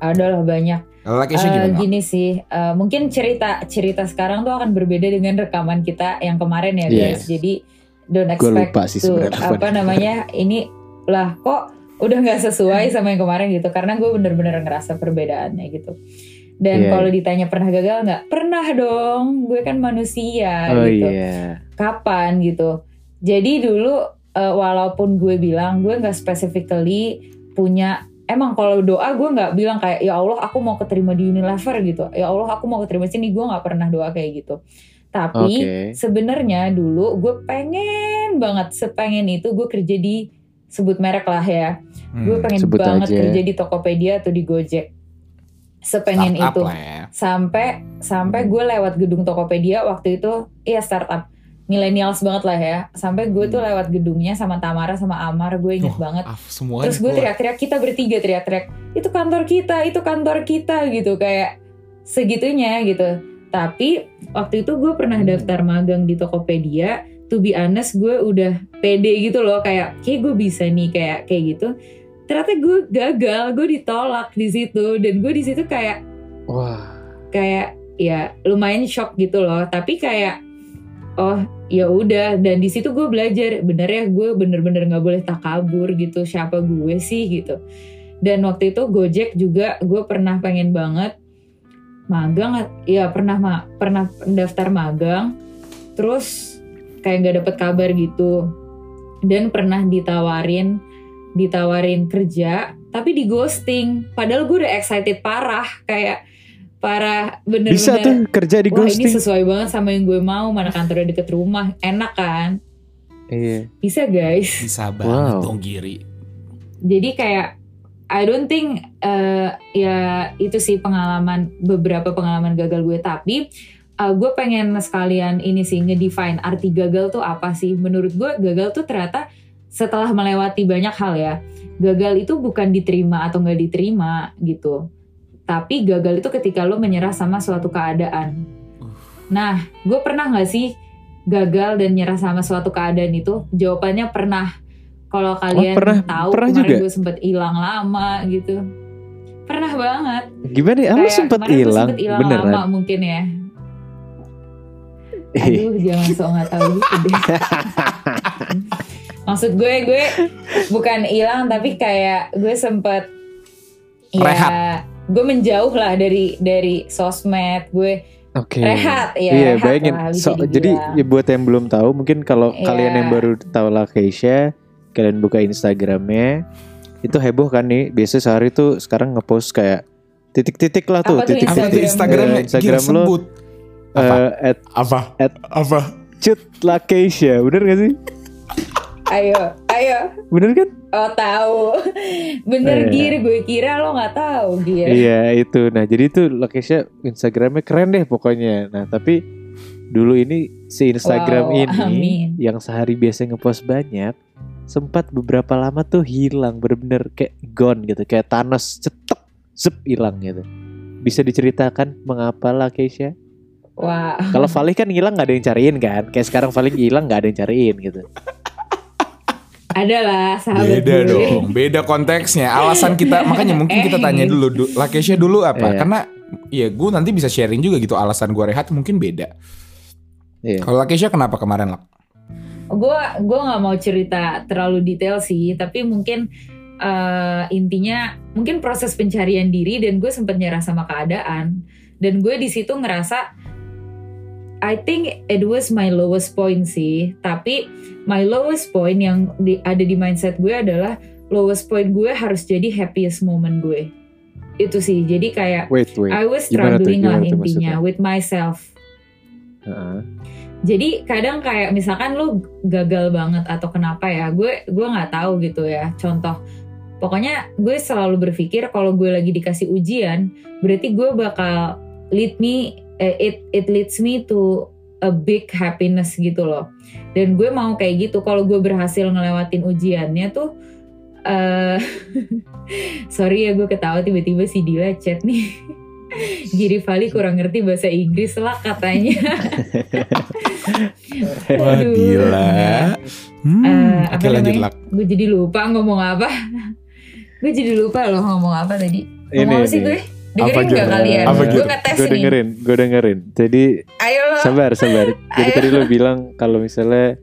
Ada lah banyak. Kalau Lakeisha Eh, gimana? gini sih, eh, mungkin cerita cerita sekarang tuh akan berbeda dengan rekaman kita yang kemarin ya Iya. guys. Jadi don't expect lupa sih tuh apa namanya ini lah kok udah nggak sesuai sama yang kemarin gitu karena gue bener-bener ngerasa perbedaannya gitu. Dan Iya. kalau ditanya pernah gagal nggak? Pernah dong. Gue kan manusia oh gitu. iya Kapan gitu? Jadi dulu eh, walaupun gue bilang gue nggak specifically punya emang kalau doa gue nggak bilang kayak ya Allah aku mau keterima di Unilever gitu ya Allah aku mau keterima di sini gue nggak pernah doa kayak gitu tapi Oke. sebenarnya dulu gue pengen banget sepengen itu gue kerja di sebut merek lah ya gue Hmm, pengen sebut banget aja. kerja di Tokopedia atau di Gojek sepengen startup itu. ya. sampai sampai gue lewat gedung Tokopedia waktu itu iya startup. Millennials banget lah ya. Sampai gue tuh lewat gedungnya sama Tamara sama Amar gue inget Oh, banget. semuanya terus gue teriak-teriak kita bertiga teriak-teriak. Itu kantor kita itu kantor kita gitu. Kayak segitunya gitu. Tapi waktu itu gue pernah daftar magang di Tokopedia. To be honest gue udah pede gitu loh. Kayak kayak gue bisa nih kayak kayak gitu ternyata gue gagal gue ditolak di situ. Dan gue di situ kayak wah. kayak ya lumayan shock gitu loh. Tapi kayak oh ya udah. Dan di situ gue belajar bener ya gue bener-bener nggak boleh takabur gitu. Siapa gue sih? gitu. Dan waktu itu Gojek juga gue pernah pengen banget magang ya pernah ma pernah daftar magang. Terus kayak nggak dapet kabar gitu. Dan pernah ditawarin ditawarin kerja tapi di ghosting. Padahal gue udah excited parah kayak parah bener-bener. Bisa tuh kerja di wah ini sesuai banget sama yang gue mau mana kantornya deket rumah enak kan? Iya. bisa guys. Bisa banget Wow. dong Giri. jadi kayak I don't think eh, ya itu sih pengalaman beberapa pengalaman gagal gue. Tapi eh, gue pengen sekalian ini sih ngedefine arti gagal tuh apa sih? Menurut gue gagal tuh ternyata setelah melewati banyak hal ya. Gagal itu bukan diterima atau nggak diterima gitu. Tapi gagal itu ketika lo menyerah sama suatu keadaan. Nah gue pernah nggak sih gagal dan nyerah sama suatu keadaan itu? Jawabannya pernah. Kalau kalian pernah- tahu pernah kemarin juga? gue sempet hilang lama gitu. Pernah banget. Gimana? Ya? Kayak sempet hilang? sempet hilang beneran? lama mungkin ya. Aduh jangan sok nggak tahu gitu deh maksud gue gue bukan hilang tapi kayak gue sempet ya Rehat. gue menjauh lah dari dari sosmed gue Oke. rehat ya Iya, rehat bayangin. lah, So, jadi ya buat yang belum tahu, mungkin kalau Iya. kalian yang baru tahu lah Keisha, kalian buka Instagramnya, itu heboh kan nih. Biasanya sehari tuh sekarang ngepost kayak titik-titik lah tuh, titik-titik. Apa tuh Instagramnya? Eh, Instagram Gila, lo eh, at Apa? At- Apa? cut lah Keisha, bener gak sih? Ayo ayo. Bener kan? oh tahu. Bener gir. Gue kira lo nggak tahu gir. Iya itu. Nah jadi itu Keisha Instagramnya keren deh pokoknya. Nah tapi dulu ini si Instagram Wow, ini amin. yang sehari biasa ngepost banyak sempat beberapa lama tuh hilang bener-bener kayak gone gitu. Kayak Thanos cetek zep hilang gitu. Bisa diceritakan mengapa lah Keisha? Wah kalau Valih kan hilang nggak ada yang cariin kan? Kayak sekarang Valih hilang nggak ada yang cariin gitu ada lah sahabat Beda gue. dong, beda konteksnya. Alasan kita, makanya mungkin kita Eh. tanya dulu, du, Lakesha dulu apa? Iya. Karena ya gue nanti bisa sharing juga gitu alasan gue rehat mungkin beda. Iya. Kalau Lakesha kenapa kemarin Lak? gue gue nggak mau cerita terlalu detail sih tapi mungkin eh, intinya mungkin proses pencarian diri dan gue sempat nyerah sama keadaan dan gue di situ ngerasa I think it was my lowest point sih. Tapi my lowest point yang di, ada di mindset gue adalah lowest point gue harus jadi happiest moment gue. Itu sih. Jadi kayak wait wait. I was struggling lah intinya maksudnya? with myself. Heeh. jadi kadang kayak misalkan lu gagal banget atau kenapa ya gue gue nggak tahu gitu ya. Contoh pokoknya gue selalu berpikir kalau gue lagi dikasih ujian berarti gue bakal lead me it it leads me to a big happiness gitu loh. Dan gue mau kayak gitu. Kalau gue berhasil ngelewatin ujiannya tuh eh sorry ya gue ketawa tiba-tiba si Dila chat nih. Giri Vali kurang ngerti bahasa Inggris lah katanya. Wah Aduh, gila. Hmm, Eh, Oke apa lanjut gue jadi lupa ngomong apa. Gue jadi lupa loh ngomong apa tadi. Ini, ngomong apa sih ini. gue dengerin gitu? gak kalian? Apa gue gitu? ngetes gue nih. dengerin gue dengerin. Jadi ayo lo. sabar sabar. Jadi Ayo. tadi lo bilang kalau misalnya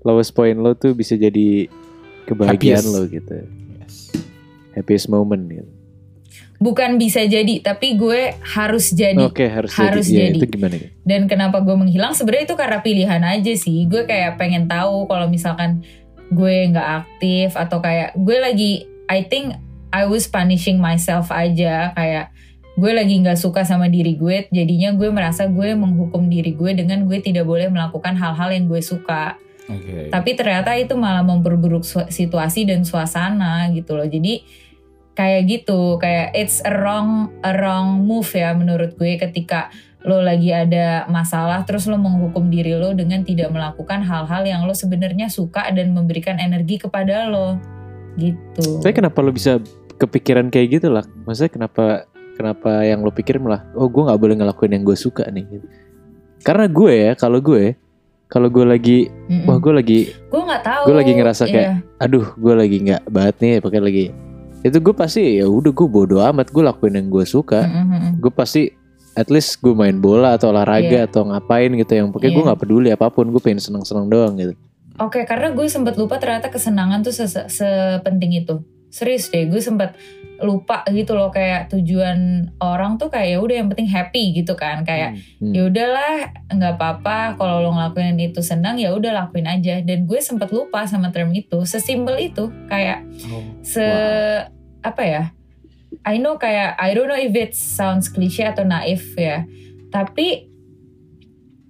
lowest point lo tuh bisa jadi kebahagiaan Happiest. lo gitu. Happiest moment gitu. Bukan bisa jadi tapi gue harus jadi. Oke harus, harus jadi, Iya, jadi. itu gimana gitu? Dan kenapa gue menghilang? Sebenarnya itu karena pilihan aja sih. Gue kayak pengen tahu kalau misalkan gue nggak aktif atau kayak gue lagi I think I was punishing myself aja. Kayak gue lagi nggak suka sama diri gue jadinya gue merasa gue menghukum diri gue dengan gue tidak boleh melakukan hal-hal yang gue suka. Oke. tapi ternyata itu malah memperburuk situasi dan suasana gitu loh. Jadi kayak gitu kayak it's a wrong a wrong move ya menurut gue ketika lo lagi ada masalah terus lo menghukum diri lo dengan tidak melakukan hal-hal yang lo sebenarnya suka dan memberikan energi kepada lo. Gitu. Tapi kenapa lo bisa kepikiran kayak gitu lah maksudnya kenapa kenapa yang lo pikir malah oh gue nggak boleh ngelakuin yang gue suka nih karena gue ya kalau gue kalau gue lagi Mm-mm. wah gue lagi gue nggak tahu gue lagi ngerasa kayak, Iya. aduh gue lagi nggak banget nih pakai lagi itu gue pasti ya udah gue bodo amat gue lakuin yang gue suka mm-mm. gue pasti at least gue main bola atau olahraga Iya. atau ngapain gitu yang pokoknya gue Iya. nggak peduli apa pun gue pengen seneng-seneng doang gitu Oke, karena gue sempat lupa ternyata kesenangan tuh se- sepenting itu. Serius deh, gue sempat lupa gitu loh kayak tujuan orang tuh kayak ya udah yang penting happy gitu kan. Kayak Hmm. ya udahlah nggak apa-apa kalau lo ngelakuin itu senang ya udah lakuin aja. Dan gue sempat lupa sama term itu sesimpel itu. Kayak se apa ya I know kayak I don't know if it sounds cliche atau naif ya. Tapi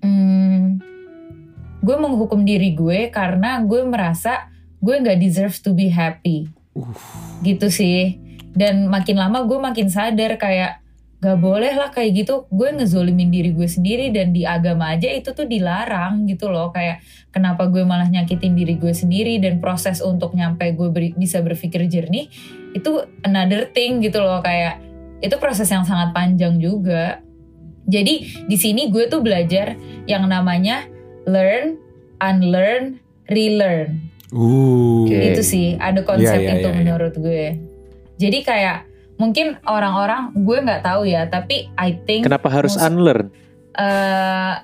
hmm, gue menghukum diri gue karena gue merasa gue nggak deserve to be happy gitu sih. Dan makin lama gue makin sadar kayak gak boleh lah kayak gitu. Gue ngezolimin diri gue sendiri dan di agama aja itu tuh dilarang gitu loh. Kayak kenapa gue malah nyakitin diri gue sendiri dan proses untuk nyampe gue beri- bisa berpikir jernih itu another thing gitu loh. Kayak itu proses yang sangat panjang juga. Jadi di sini gue tuh belajar yang namanya learn unlearn relearn Uh. Oke. itu sih ada konsep Iya, iya, itu iya, iya. menurut gue jadi kayak mungkin orang-orang gue nggak tahu ya tapi I think kenapa harus most- unlearn eh,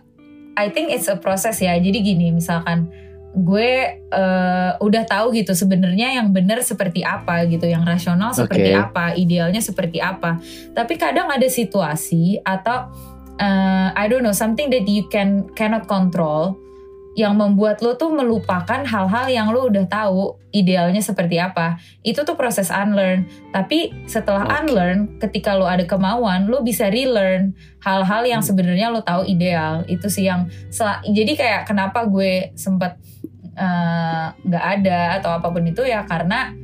I think it's a process ya. Jadi gini, misalkan gue eh, udah tahu gitu sebenarnya yang benar seperti apa gitu, yang rasional seperti Oke. apa, idealnya seperti apa. Tapi kadang ada situasi atau eh, I don't know something that you can cannot control yang membuat lo tuh melupakan hal-hal yang lo udah tahu idealnya seperti apa. Itu tuh proses unlearn. Tapi setelah Oke. unlearn, ketika lo ada kemauan, lo bisa relearn hal-hal yang sebenarnya lo tahu ideal. Itu sih yang jadi kayak kenapa gue sempet eh, nggak ada atau apa pun itu ya karena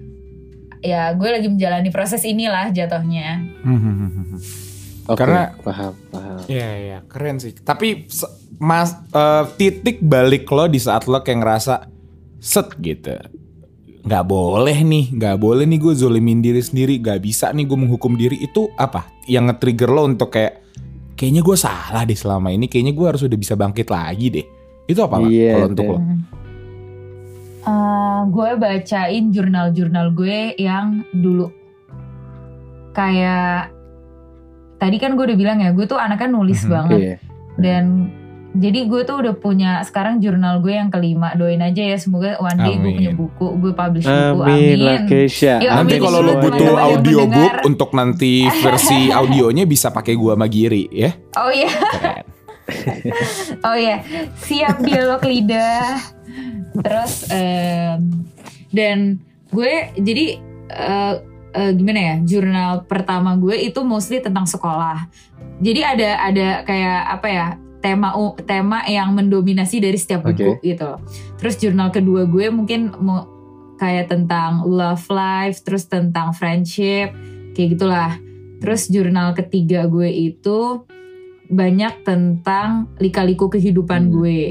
ya gue lagi menjalani proses inilah jatuhnya. Oke, Karena- paham paham Iya iya keren sih. Tapi mas eh, titik balik lo di saat lo kayak ngerasa set gitu. Nggak boleh nih, nggak boleh nih gue zolimin diri sendiri, nggak bisa nih gue menghukum diri itu apa? Yang nge-trigger lo untuk kayak kayaknya gue salah deh selama ini, kayaknya gue harus udah bisa bangkit lagi deh. Itu apa Iya, kalau untuk lo? Eh, gue bacain jurnal-jurnal gue yang dulu kayak tadi kan gue udah bilang ya gue tuh anaknya nulis Mhm, banget Iya. dan jadi gue tuh udah punya sekarang jurnal gue yang kelima doain aja ya semoga one day gue punya buku gue publish buku Amin lah amin Keisha. Nanti amin kalau lo butuh audiobook mendengar. untuk nanti versi audionya bisa pakai gua sama Giri ya. oh iya oh iya siap dialog lidah terus em, dan gue jadi eh, eh, gimana ya jurnal pertama gue itu mostly tentang sekolah jadi ada ada kayak apa ya tema tema yang mendominasi dari setiap buku gitu terus jurnal kedua gue mungkin mau kayak tentang love life terus tentang friendship kayak gitulah terus jurnal ketiga gue itu banyak tentang lika-liku kehidupan Hmm. gue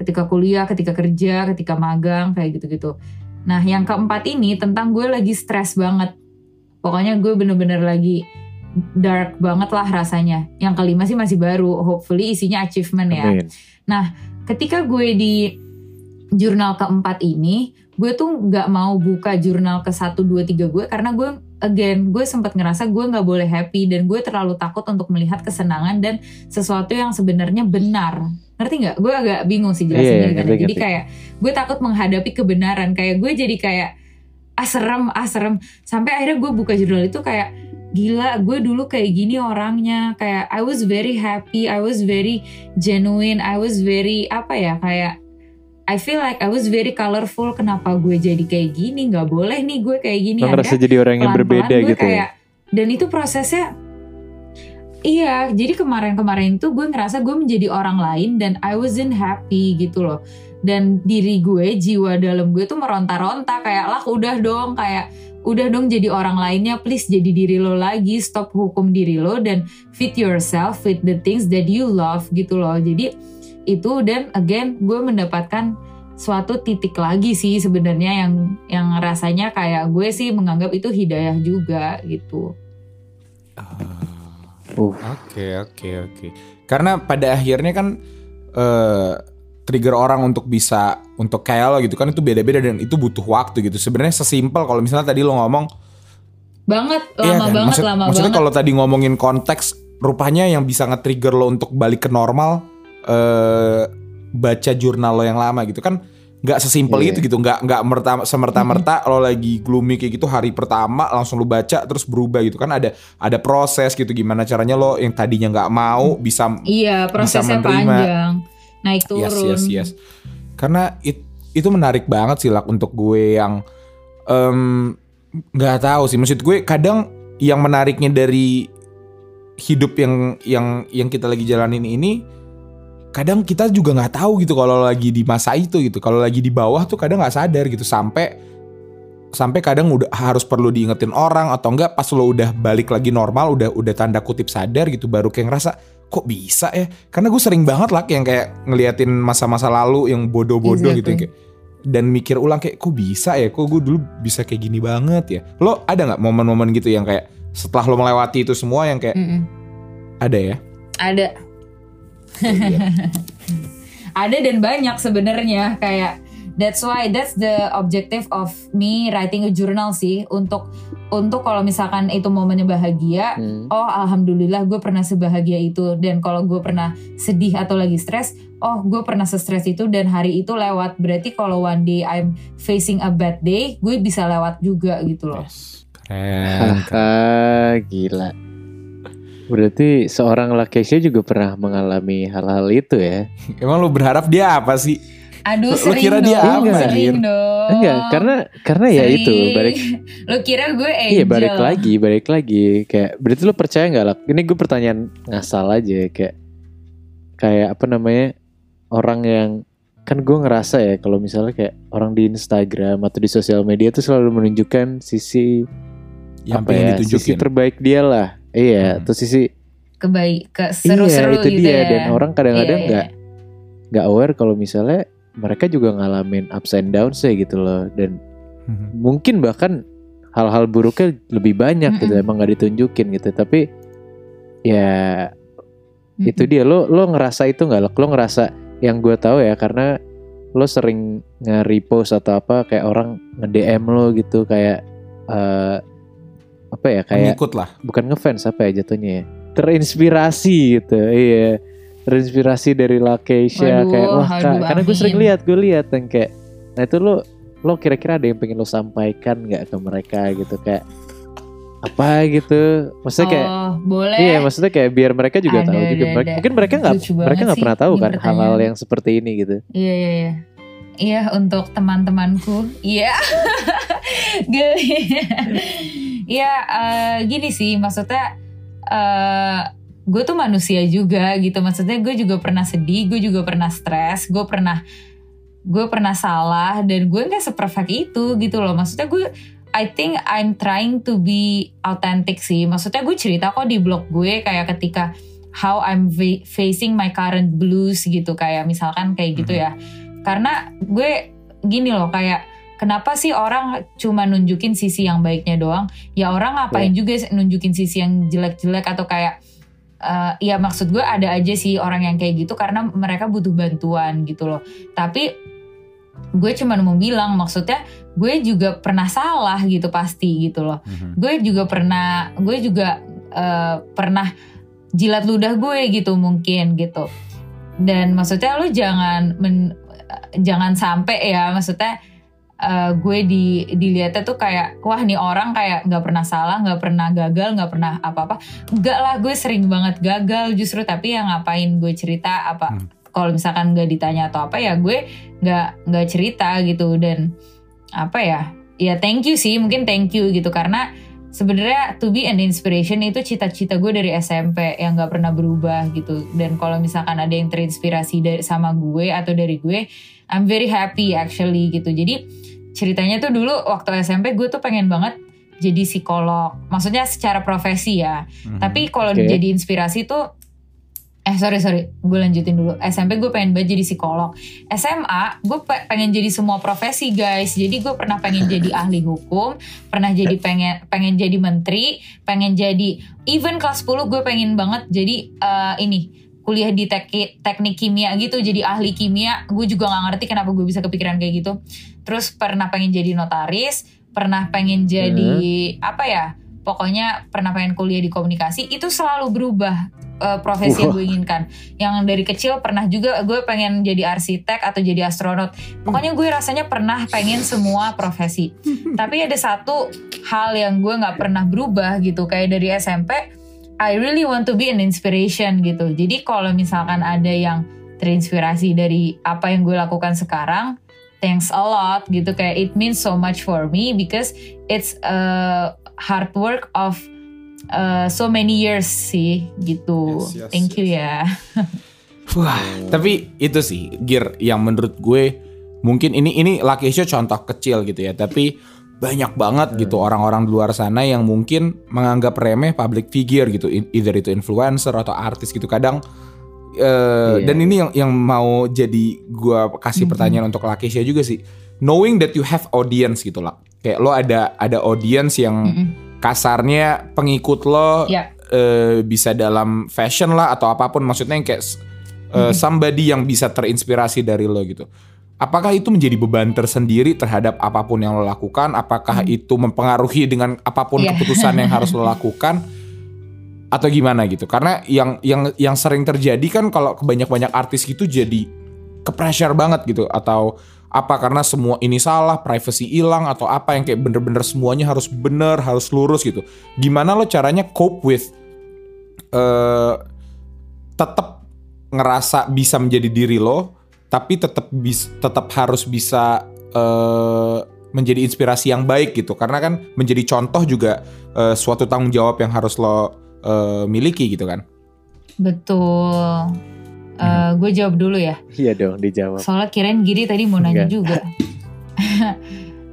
ketika kuliah, ketika kerja, ketika magang kayak gitu-gitu. Nah, yang keempat ini tentang gue lagi stres banget. Pokoknya gue bener-bener lagi dark banget lah rasanya. Yang kelima sih masih baru, hopefully isinya achievement ya Amin. ketika gue di jurnal keempat ini gue tuh nggak mau buka jurnal ke satu dua tiga gue karena gue again gue sempat ngerasa gue nggak boleh happy dan gue terlalu takut untuk melihat kesenangan dan sesuatu yang sebenarnya benar ngerti nggak gue agak bingung sih Iya, jelasinnya iya, gimana. ngerti, jadi kayak gue takut menghadapi kebenaran kayak gue jadi kayak ah serem ah serem. Sampai akhirnya gue buka jurnal itu kayak gila gue dulu kayak gini orangnya. Kayak I was very happy I was very genuine I was very apa ya kayak I feel like I was very colorful. Kenapa gue jadi kayak gini? Nggak boleh nih gue kayak gini. Lo ngerasa jadi orang yang berbeda gue gitu ya. kayak dan itu prosesnya iya jadi kemarin-kemarin tuh gue ngerasa gue menjadi orang lain dan I wasn't happy gitu loh dan diri gue jiwa dalam gue tuh meronta-ronta. Kayak lah udah dong kayak udah dong jadi orang lainnya. Please jadi diri lo lagi. Stop hukum diri lo dan fit yourself with the things that you love gitu loh. Jadi itu dan again gue mendapatkan suatu titik lagi sih sebenarnya yang yang rasanya kayak gue sih menganggap itu hidayah juga gitu. Uh, Oke oke oke. Karena pada akhirnya kan eh, trigger orang untuk bisa untuk kayak lo gitu kan itu beda-beda dan itu butuh waktu gitu. Sebenarnya sesimpel kalau misalnya tadi lo ngomong banget Iya lama kan? banget Maksud- lama maksudnya banget kalau tadi ngomongin konteks rupanya yang bisa nge-trigger lo untuk balik ke normal eh baca jurnal lo yang lama gitu kan nggak sesimpel Iya. itu gitu nggak nggak merta semerta merta lo lagi gloomy kayak gitu hari pertama langsung lo baca terus berubah gitu kan ada ada proses gitu gimana caranya lo yang tadinya nggak mau bisa Iya, prosesnya menerima. panjang. Naik turun. Yes, yes, yes. Karena it- itu menarik banget sih Lak untuk gue yang nggak tahu sih. Maksud gue kadang yang menariknya dari hidup yang yang yang kita lagi jalanin ini kadang kita juga nggak tahu gitu kalau lagi di masa itu gitu. Kalau lagi di bawah tuh kadang nggak sadar gitu sampai sampai kadang udah harus perlu diingetin orang atau enggak pas lo udah balik lagi normal udah udah tanda kutip sadar gitu baru kayak ngerasa kok bisa ya karena gue sering banget lah yang kayak ngeliatin masa-masa lalu yang bodoh-bodoh gitu Exactly. kayak dan mikir ulang kayak kok bisa ya kok gue dulu bisa kayak gini banget ya lo ada nggak momen-momen gitu yang kayak setelah lo melewati itu semua yang kayak Mm-mm. ada ya Ada. Ada dan banyak sebenarnya kayak that's why that's the objective of me writing a journal sih untuk untuk kalau misalkan itu momennya bahagia Hmm. oh alhamdulillah gue pernah sebahagia itu dan kalau gue pernah sedih atau lagi stres oh gue pernah stres itu dan hari itu lewat berarti kalau one day I'm facing a bad day gue bisa lewat juga gitu loh keren Haha, gila. Berarti seorang Lakesha juga pernah mengalami hal-hal itu ya? emang lo berharap dia apa sih aduh sering kira dia dong apa, sering Dir? dong Enggak, karena karena ya Sering. itu balik lo kira gue angel Iya balik lagi, balik lagi. Kayak berarti lu percaya nggak lah? Ini gue pertanyaan ngasal aja kayak kayak apa namanya orang yang kan gue ngerasa ya kalau misalnya kayak orang di Instagram atau di sosial media tuh selalu menunjukkan sisi yang apa ya sisi terbaik dia lah. Iya, Hmm. atau sisi kebaik ke seru-seru iya itu gitu dia ya dan orang kadang-kadang Iya, nggak nggak aware kalau misalnya mereka juga ngalamin ups and downs ya gitu loh. Dan Mhm. mungkin bahkan hal-hal buruknya lebih banyak gitu Mm-mm. emang nggak ditunjukin gitu. Tapi ya Mm-mm. itu dia. Lo lo ngerasa itu nggak? Lo lo ngerasa yang gue tahu ya karena lo sering nge-repost atau apa kayak orang nge-DM lo gitu kayak eh apa ya kayak lah. bukan ngefans apa ya jatuhnya ya? Terinspirasi gitu iya terinspirasi dari Lakeisha kayak wah aduh, Kak, karena gue sering lihat gue lihat yang kayak nah itu lo lo kira-kira ada yang pengen lo sampaikan nggak ke mereka gitu kayak apa gitu maksudnya kayak oh boleh iya maksudnya kayak biar mereka juga Ada, tahu juga ada, Mereka- ada. mungkin mereka nggak mereka nggak pernah tahu kan hal-hal yang seperti ini gitu Iya iya iya. Iya untuk teman-temanku. Iya. Geli. Iya eh, gini sih maksudnya eh gue tuh manusia juga gitu. Maksudnya gue juga pernah sedih, gue juga pernah stres, gue pernah gue pernah salah dan gue nggak seperfect itu gitu loh. Maksudnya gue I think I'm trying to be authentic sih. Maksudnya gue cerita kok di blog gue kayak ketika how I'm fa- facing my current blues gitu kayak misalkan kayak gitu ya. Karena gue gini loh kayak kenapa sih orang cuma nunjukin sisi yang baiknya doang? Ya orang ngapain juga sih nunjukin sisi yang jelek-jelek atau kayak eh, ya maksud gue ada aja sih orang yang kayak gitu karena mereka butuh bantuan gitu loh. Tapi gue cuma mau bilang maksudnya gue juga pernah salah gitu pasti gitu loh Mhm. gue juga pernah gue juga eh, pernah jilat ludah gue gitu mungkin gitu dan maksudnya lu jangan men- eh, jangan sampai ya maksudnya eh, gue di dilihatnya tuh kayak wah nih orang kayak nggak pernah salah nggak pernah gagal nggak pernah apa-apa. Enggak lah gue sering banget gagal justru tapi yang ngapain gue cerita apa Hmm. kalau misalkan nggak ditanya atau apa ya gue nggak nggak cerita gitu. Dan apa ya ya thank you sih mungkin thank you gitu. Karena sebenarnya to be an inspiration itu cita-cita gue dari SMP yang nggak pernah berubah gitu. Dan kalau misalkan ada yang terinspirasi dari sama gue atau dari gue I'm very happy actually gitu. Jadi ceritanya tuh dulu waktu SMP gue tuh pengen banget jadi psikolog. Maksudnya secara profesi ya. Mhm. tapi kalau Oke. jadi inspirasi tuh eh sorry sorry gue lanjutin dulu. SMP gue pengen banget jadi psikolog. SMA gue pe- pengen jadi semua profesi guys. Jadi gue pernah pengen jadi ahli hukum pernah jadi pengen pengen jadi menteri pengen jadi even kelas 10 gue pengen banget jadi eh, ini kuliah di tek- teknik kimia gitu jadi ahli kimia gue juga nggak ngerti kenapa gue bisa kepikiran kayak gitu terus pernah pengen jadi notaris pernah pengen jadi apa ya pokoknya pernah pengen kuliah di komunikasi itu selalu berubah uh, profesi yang gue inginkan. Yang dari kecil pernah juga gue pengen jadi arsitek atau jadi astronot. Pokoknya gue rasanya pernah pengen semua profesi. Tapi ada satu hal yang gue nggak pernah berubah gitu. Kayak dari SMP, I really want to be an inspiration gitu. Jadi kalau misalkan ada yang terinspirasi dari apa yang gue lakukan sekarang, thanks a lot gitu. Kayak it means so much for me because it's a hard work of uh, so many years sih gitu. Yes, yes, Thank you ya. Wah, tapi itu sih gear yang menurut gue mungkin ini ini Lucky Show contoh kecil gitu ya, tapi banyak banget gitu orang-orang di luar sana yang mungkin menganggap remeh public figure gitu, either itu influencer atau artis gitu. Kadang eh, Iya, dan ini yang yang mau jadi gua kasih pertanyaan untuk Show juga sih. Knowing that you have audience gitu lah. Kayak lo ada ada audience yang Mm-mm. kasarnya pengikut lo Ya. eh, bisa dalam fashion lah atau apa pun maksudnya yang kayak eh, somebody yang bisa terinspirasi dari lo gitu. Apakah itu menjadi beban tersendiri terhadap apa pun yang lo lakukan? Apakah itu mempengaruhi dengan apa pun Iya. keputusan yang harus lo lakukan? Atau gimana gitu? Karena yang yang yang sering terjadi kan kalau kebanyak-banyak artis gitu jadi ke pressure banget gitu atau apa karena semua ini salah, privacy hilang atau apa yang kayak bener-bener semuanya harus bener, harus lurus gitu. Gimana lo caranya cope with eh tetap ngerasa bisa menjadi diri lo, tapi tetap bis, tetap harus bisa eh menjadi inspirasi yang baik gitu. Karena kan menjadi contoh juga eh, suatu tanggung jawab yang harus lo eh, miliki gitu kan. Betul. Eh, gue jawab dulu ya. Iya dong dijawab. Soalnya kirain Giri tadi mau nanya Enggak. juga.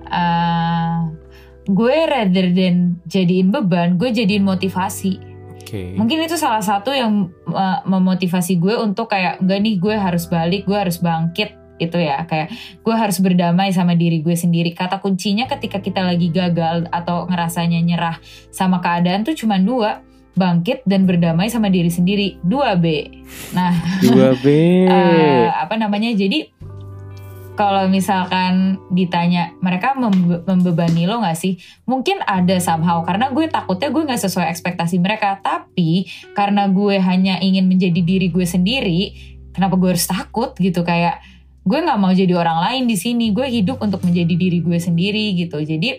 Eh, gue rather than jadiin beban, gue jadiin motivasi. Oke. Mungkin itu salah satu yang uh, memotivasi gue untuk kayak enggak nih gue harus balik, gue harus bangkit itu ya kayak gue harus berdamai sama diri gue sendiri. Kata kuncinya ketika kita lagi gagal atau ngerasanya nyerah sama keadaan tuh cuma dua, bangkit dan berdamai sama diri sendiri. Dua B. Nah, 2B. eh, apa namanya? Jadi kalau misalkan ditanya mereka membe- membebani lo nggak sih? Mungkin ada somehow karena gue takutnya gue nggak sesuai ekspektasi mereka. Tapi karena gue hanya ingin menjadi diri gue sendiri, kenapa gue harus takut gitu kayak gue nggak mau jadi orang lain di sini. Gue hidup untuk menjadi diri gue sendiri gitu. Jadi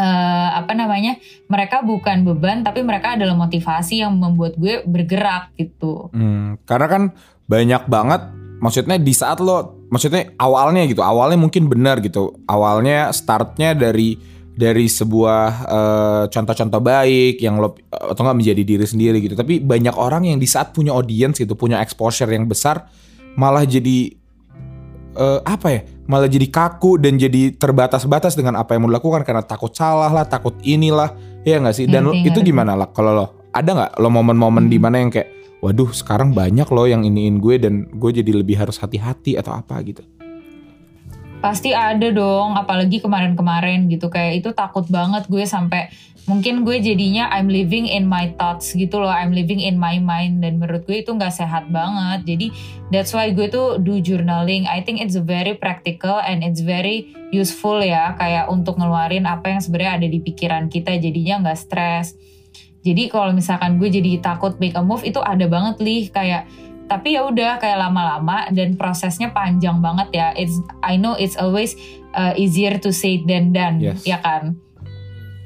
eh, apa namanya? Mereka bukan beban tapi mereka adalah motivasi yang membuat gue bergerak gitu. Hmm, karena kan banyak banget maksudnya di saat lo maksudnya awalnya gitu awalnya mungkin benar gitu. Awalnya startnya dari dari sebuah eh, contoh-contoh baik yang lo atau nggak menjadi diri sendiri gitu. Tapi banyak orang yang di saat punya audience gitu punya exposure yang besar malah jadi eh, apa ya malah jadi kaku dan jadi terbatas-batas dengan apa yang mau dilakukan. Karena takut salah lah takut inilah. Ya nggak sih? Dan lo- Ngerti, itu ngerti. gimana lah kalau lo? Ada nggak lo momen-momen di mana yang kayak waduh sekarang banyak loh yang iniin gue dan gue jadi lebih harus hati-hati atau apa gitu Pasti ada dong, apalagi kemarin-kemarin gitu kayak itu takut banget gue sampai mungkin gue jadinya I'm living in my thoughts gitu loh, I'm living in my mind dan menurut gue itu nggak sehat banget. Jadi that's why gue tuh do journaling. I think it's very practical and it's very useful ya kayak untuk ngeluarin apa yang sebenarnya ada di pikiran kita jadinya nggak stres. Jadi kalau misalkan gue jadi takut make a move itu ada banget lih kayak tapi ya udah kayak lama-lama dan prosesnya panjang banget ya. It's I know it's always uh, easier to say than done, Yes. ya kan?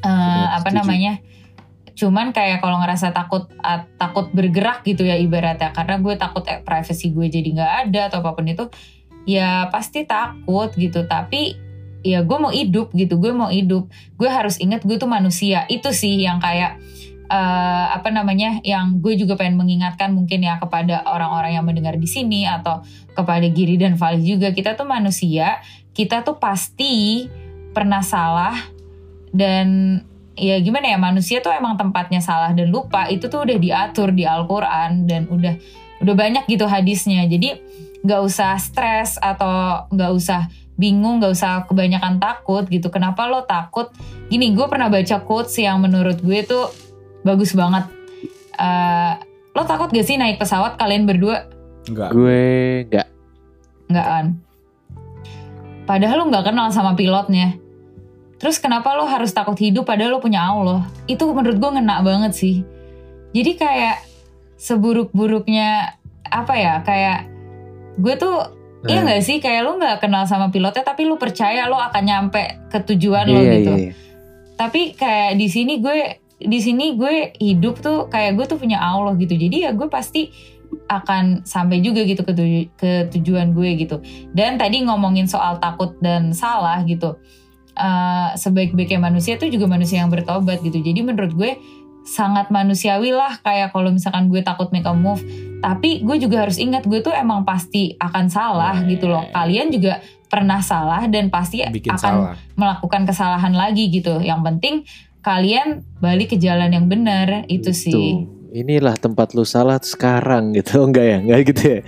Uh, apa setuju. namanya? Cuman kayak kalau ngerasa takut uh, takut bergerak gitu ya ibaratnya karena gue takut eh, privacy gue jadi nggak ada atau apa pun itu ya pasti takut gitu tapi ya gue mau hidup gitu gue mau hidup gue harus ingat gue tuh manusia itu sih yang kayak eh, apa namanya yang gue juga pengen mengingatkan mungkin ya kepada orang-orang yang mendengar di sini atau kepada Giri dan Fali juga. Kita tuh manusia kita tuh pasti pernah salah dan ya gimana ya manusia tuh emang tempatnya salah dan lupa. Itu tuh udah diatur di Al-Quran dan udah udah banyak gitu hadisnya. Jadi nggak usah stres atau nggak usah bingung nggak usah kebanyakan takut gitu. Kenapa lo takut? Gini gue pernah baca quotes yang menurut gue tuh bagus banget Eh, lo takut gak sih naik pesawat kalian berdua enggak Gue nggak. nggak kan padahal lo nggak kenal sama pilotnya Terus kenapa lo harus takut hidup padahal lo punya Allah? Itu menurut gue ngena banget sih. Jadi kayak seburuk-buruknya apa ya? Kayak gue tuh Iya Hmm. gak sih kayak lo nggak kenal sama pilotnya tapi lo percaya lo akan nyampe ke tujuan lo Iya, gitu. iya, iya. Tapi kayak di sini gue di sini gue hidup tuh kayak gue tuh punya Allah gitu. Jadi ya gue pasti akan sampai juga gitu ke, tuju- ke tujuan gue gitu. Dan tadi ngomongin soal takut dan salah gitu. Eh, sebaik-baiknya manusia tuh juga manusia yang bertobat gitu. Jadi menurut gue sangat manusiawi lah kayak kalau misalkan gue takut make a move tapi gue juga harus ingat gue tuh emang pasti akan salah gitu loh kalian juga pernah salah dan pasti Bikin akan salah. melakukan kesalahan lagi gitu yang penting kalian balik ke jalan yang benar itu sih Tuh, inilah tempat lu salah sekarang gitu. Oh, enggak ya? Enggak gitu ya?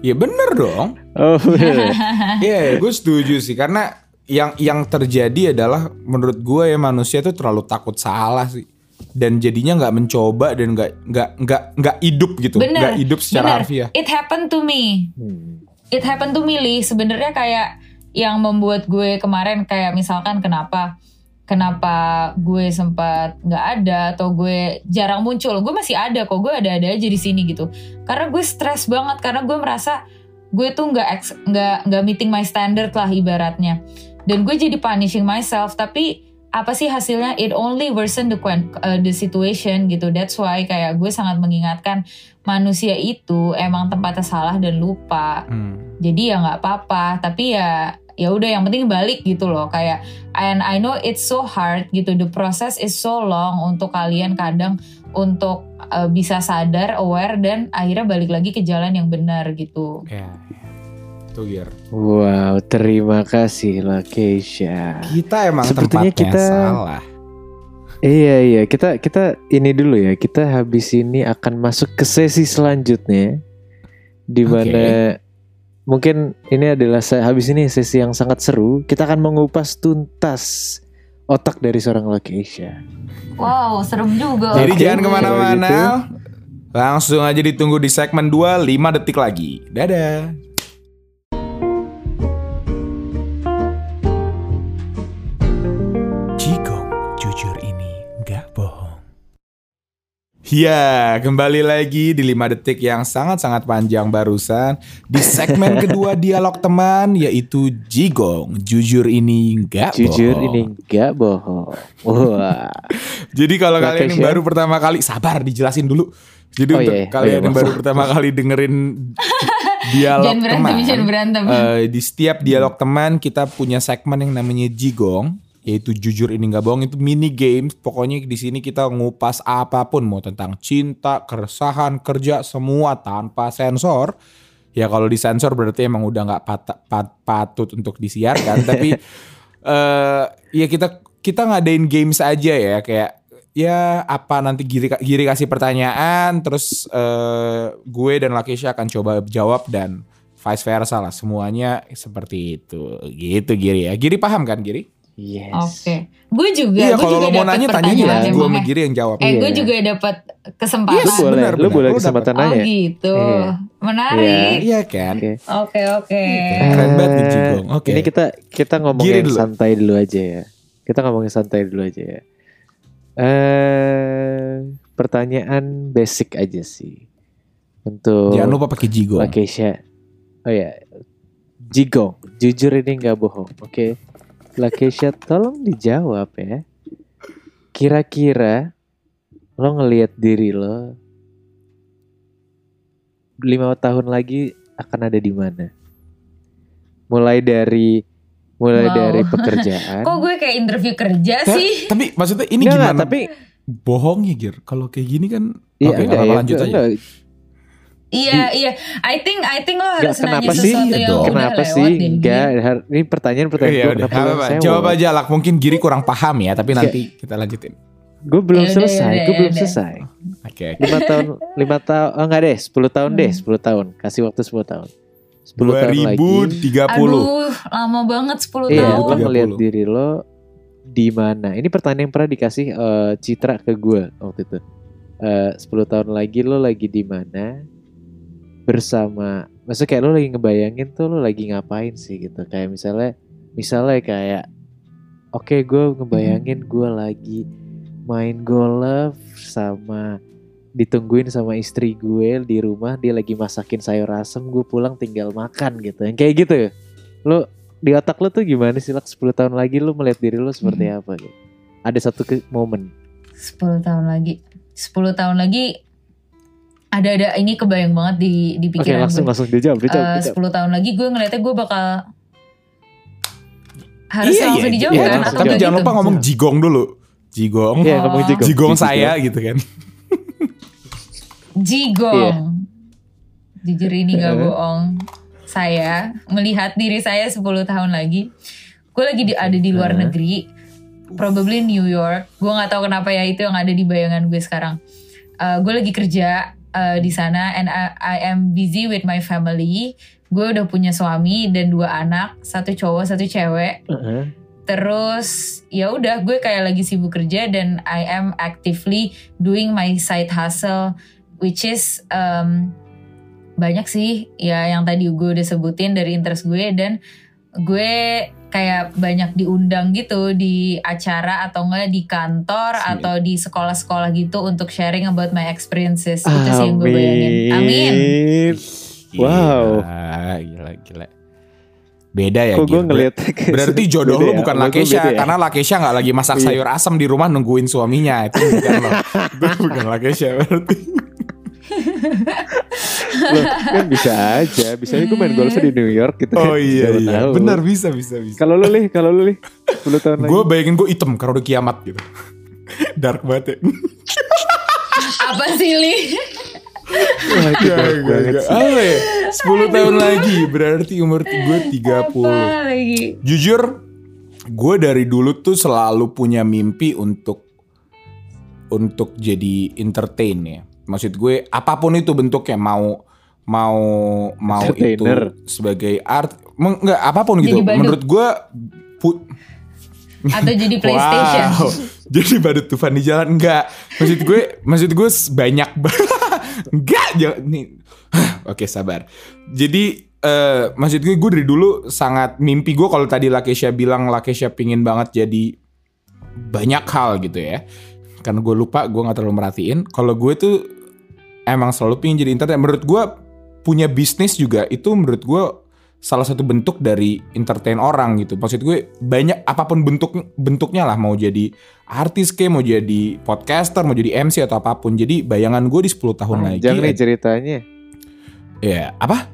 Ya bener dong. Oh, bener. Iya, gue setuju sih karena yang yang terjadi adalah menurut gue ya manusia tuh terlalu takut salah sih dan jadinya nggak mencoba dan nggak nggak nggak nggak hidup gitu, nggak hidup secara bener. harfiah. it happened to me Hmm. it happened to me Lee. sebenarnya kayak yang membuat gue kemarin kayak misalkan kenapa kenapa gue sempat nggak ada atau gue jarang muncul. Gue masih ada kok gue ada-ada aja di sini gitu. Karena gue stres banget karena gue merasa gue tuh nggak ex- nggak nggak meeting my standard lah ibaratnya. Dan gue jadi punishing myself tapi apa sih hasilnya? It only worsen the uh, the situation gitu. That's why kayak gue sangat mengingatkan manusia itu emang tempatnya salah dan lupa. Hmm. jadi ya nggak apa-apa tapi ya ya udah yang penting balik gitu loh. Kayak and I know it's so hard gitu. The process is so long untuk kalian kadang untuk uh, bisa sadar aware dan akhirnya balik lagi ke jalan yang benar gitu. Ya, tuh Gir. Wow, terima kasih lah Keisha. Kita emang Sepertinya tempatnya kita- salah. Iya iya. Kita kita ini dulu ya. Kita habis ini akan masuk ke sesi selanjutnya di mana mungkin ini adalah habis ini sesi yang sangat seru kita akan mengupas tuntas otak dari seorang Lakeisha. wow serem juga Jadi Oke, jangan ke mana-mana. kalau Langsung aja ditunggu di segmen 2 5 detik lagi. Dadah. Ya, kembali lagi di 5 detik yang sangat-sangat panjang barusan di segmen kedua dialog teman yaitu Jigong. Jujur ini enggak Jujur bohong. ini nggak bohong. Wah. Jadi kalau kalian yang Keisha? baru pertama kali sabar dijelasin dulu. Jadi Oh, untuk iya, iya. kalian Oh, iya, yang baru pertama kali dengerin dialog jangan berantem teman. jangan berantem eh, di setiap dialog teman kita punya segmen yang namanya Jigong yaitu jujur ini nggak bohong itu mini games. Pokoknya di sini kita ngupas apa pun mau tentang cinta keresahan kerja semua tanpa sensor. Ya kalau disensor berarti emang udah nggak pat- pat- patut untuk disiarkan. Tapi eh ya kita kita ngadain games aja ya. Kayak ya apa nanti Giri Giri kasih pertanyaan terus eh gue dan Lakisha akan coba jawab dan vice versa lah. Semuanya seperti itu. Gitu Giri ya. Giri paham kan Giri Yes. oke gue juga iya gue kalau juga lo mau nanya tanya pertanyaan aja gue. Giri yang jawab eh gue Iya. juga dapat kesempatan Yes, boleh, benar, lu benar. boleh Lu kesempatan oh nanya. gitu Iya. menarik iya kan Oke. oke oke keren banget nih Jigong oke Ini kita kita ngomong Giri yang dulu. santai dulu aja ya. Kita ngomongin santai dulu aja ya. Eh pertanyaan basic aja sih. Untuk jangan lupa pakai Jigong Lakesha. Oh ya. Jigong, jujur ini nggak bohong. Oke. Lakesha tolong dijawab ya. Kira-kira lo ngelihat diri lo lima tahun lagi akan ada di mana? Mulai dari mulai Wow. dari pekerjaan. kok gue kayak interview kerja Hah? sih tapi maksudnya ini Enggak, gimana enggak, tapi bohongnya Gir kalau kayak gini kan iya oke enggak nggak apa-apa, ya, lanjut enggak, aja enggak. Iya iya, I think I think lo harus nanya kenapa sih? sesuatu Iya yang udah Kenapa lewat sih? deh, Enggak, ini pertanyaan pertanyaan Iya gue kenapa apa, belum apa. jawab aja lah. Mungkin Giri kurang paham ya, tapi nanti kita lanjutin. Gue belum Yaudah, selesai, yaudah, gue belum yaudah. selesai. Oke. lima tahun, lima tahun, oh enggak deh, 10 tahun deh, Hmm. 10 tahun. Kasih waktu 10 tahun. 10 tahun lagi. 2030. Aduh, lama banget 10 Iya, tahun. lo ngeliat 30. diri lo di mana? Ini pertanyaan yang pernah dikasih eh, Citra ke gue waktu itu. Eh 10 tahun lagi lo lagi di mana? Bersama, maksudnya kayak lo lagi ngebayangin tuh lo lagi ngapain sih gitu? Kayak misalnya, misalnya kayak oke gue ngebayangin gue lagi main golf sama ditungguin sama istri gue di rumah dia lagi masakin sayur asem gue pulang tinggal makan gitu. Yang kayak gitu ya. Lo di otak lo tuh gimana sih lak? 10 tahun lagi lo melihat diri lo seperti Hmm. apa gitu? Ada satu momen. 10 tahun lagi. 10 tahun lagi ada ada ini kebayang banget di di oke pikiran langsung gue. langsung dijawab dijawab, Eh, dijawab. 10 tahun lagi gue ngeliatnya gue bakal harus Iya, langsung iya, dijawab iya, kan langsung atau Tapi nggak jangan gitu? lupa ngomong jigong dulu. Jigong. Iya ngomong Oh. jigong Jigong Jigong. saya gitu kan. Jigong. Jujur ini gak Iya. bohong. Saya melihat diri saya 10 tahun lagi. Gue lagi di, ada di luar negeri. Probably New York. Gue gak tahu kenapa ya itu yang ada di bayangan gue sekarang. gue lagi kerja uh, di sana and I, I am busy with my family. Gue udah punya suami dan dua anak, satu cowok, satu cewek. Heeh. Terus ya udah gue kayak lagi sibuk kerja dan I am actively doing my side hustle which is um, banyak sih ya yang tadi gue udah sebutin dari interest gue dan gue kayak banyak diundang gitu di acara atau enggak di kantor Amin. atau di sekolah-sekolah gitu untuk sharing about my experiences itu sih yang gue bayangin amin Amin. Gila, Wow. Gila, gila. Beda ya. Kok gue ngeliat Berarti jodoh lu ya? bukan Lakesha ya? karena Lakesha nggak lagi masak Iya. sayur asam di rumah nungguin suaminya itu bukan lo. itu bukan Lakesha berarti. Loh, kan bisa aja. Bisa gue main golf di New York gitu kan. Oh iya Siapa iya. tahu. Benar bisa bisa bisa. Kalau lu lih, kalau lu lih 10 tahun lagi. Gue bayangin gue item karena udah kiamat gitu. Dark banget ya. apa sih li Wah, itu Gak, dark gak, banget gak. sih. Apa? 10 tahun lagi berarti umur gue 30. apa lagi Jujur, gue dari dulu tuh selalu punya mimpi untuk untuk jadi entertain ya. Maksud gue apa pun itu bentuknya mau mau mau itu sebagai art, meng- nggak apa pun Jadi gitu. badut. Menurut gue pu- atau jadi PlayStation Wow. Jadi badut tufan di jalan enggak. Maksud gue, maksud gue banyak banget. enggak, nih. Oke, sabar. Jadi eh maksud gue gue dari dulu sangat mimpi gue kalau tadi Lakesha bilang Lakesha pingin banget jadi banyak hal gitu ya. Karena gue lupa, gue nggak terlalu merhatiin. Kalau gue tuh emang selalu pingin jadi internet. Menurut gue punya bisnis juga itu menurut gue salah satu bentuk dari entertain orang gitu. Maksud gue banyak apa pun bentuk bentuknya lah mau jadi artis ke mau jadi podcaster, mau jadi MC atau apa pun. Jadi bayangan gue di 10 tahun lagi. Panjang nih ceritanya. Ya, apa?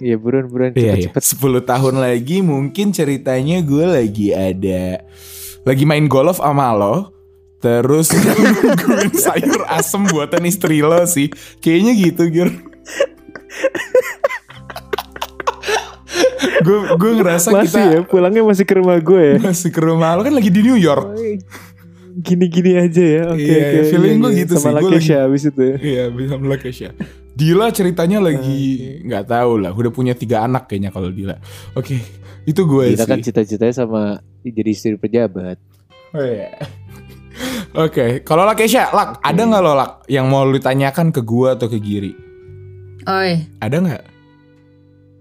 Iya buruan-buruan Iya, iya. cepet-cepet. 10 tahun lagi mungkin ceritanya gue lagi ada lagi main golf sama lo. Terus nungguin sayur asem buatan istri lo sih. Kayaknya gitu, Gir. gue gue ngerasa Masih kita ya, pulangnya masih ke rumah gue ya. masih ke rumah lo kan lagi di New York. Gini-gini aja ya. Oke Iya, oke. feeling iya, gue iya. gitu Sama sih, gue Lakesha abis itu. ya. Iya, bisa melukis ya. Dila ceritanya lagi nggak tahu lah. Udah punya tiga anak kayaknya kalau Dila. Oke, itu gue Kita sih. kan cita-citanya sama jadi istri pejabat. Oh iya. Oke, kalau lah Kesha, Lak, ada nggak lo Lak yang mau lu tanyakan ke gua atau ke Giri? Oi, Ada nggak?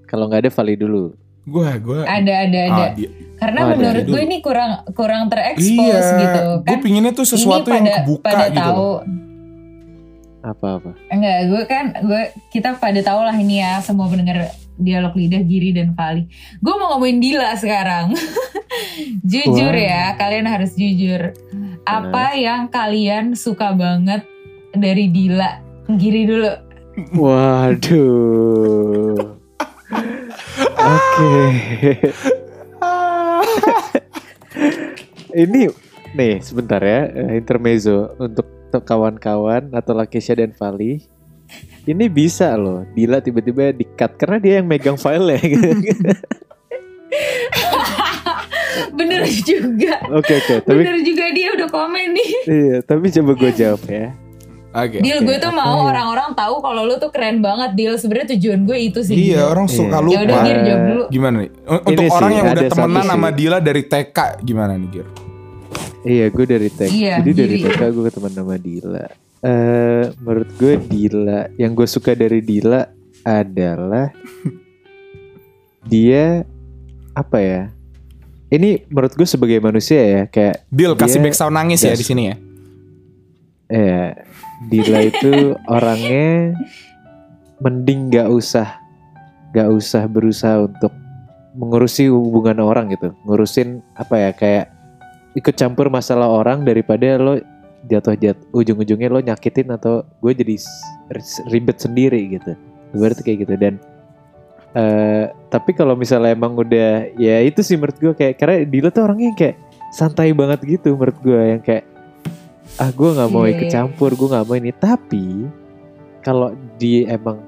Kalau nggak ada Vali dulu. Gua, gua. ada ada ada. Ah, dia- Karena Oh, ada. menurut gue ini kurang kurang terekspos Iya, gitu gue kan. pinginnya tuh sesuatu ini yang pada, kebuka pada gitu. tahu. Apa-apa. enggak gue kan gue kita pada tahu lah ini ya semua pendengar dialog lidah Giri dan Vali. Gue mau ngomongin Dila sekarang. jujur Wah. ya, kalian harus jujur. Apa yang kalian suka banget dari Dila? Giri dulu. Waduh. Oke. Ini nih sebentar ya eh, intermezzo untuk kawan-kawan atau Lakesha dan Vali. Ini bisa loh, Dila tiba-tiba di-cut karena dia yang megang filenya. Bener juga. Oke oke, tapi Bener juga dia udah komen nih. iya, tapi coba gue jawab ya. Oke. Deal gue tuh apa mau ya? orang-orang tahu kalau lu tuh keren banget Deal. Sebenarnya tujuan gue itu sih. Iya, Deal. orang suka Iya. lupa. Ya udah Gir jawab dulu. Gimana nih? Untuk Ini orang sih, yang udah temenan sama. Dila dari TK gimana nih, Gir? Iya, gue dari TK. Iya, Jadi dari Giri. TK gue ketemu sama Dila. Eh, menurut gue Dila, yang gue suka dari Dila adalah dia apa ya? Ini menurut gue sebagai manusia ya kayak Deal kasih Dia- back sound nangis ya di sini ya. ya Dila itu orangnya mending gak usah gak usah berusaha untuk mengurusi hubungan orang gitu. Ngurusin apa ya kayak ikut campur masalah orang daripada lo jatuh jatuh ujung-ujungnya lo nyakitin atau gue jadi ribet sendiri gitu. Berarti kayak gitu. Dan eh tapi kalau misalnya emang udah ya itu sih menurut gue kayak karena Dila tuh orangnya kayak santai banget gitu menurut gue yang kayak ah gue nggak mau Iya, ikut campur gue nggak mau ini. Tapi kalau dia emang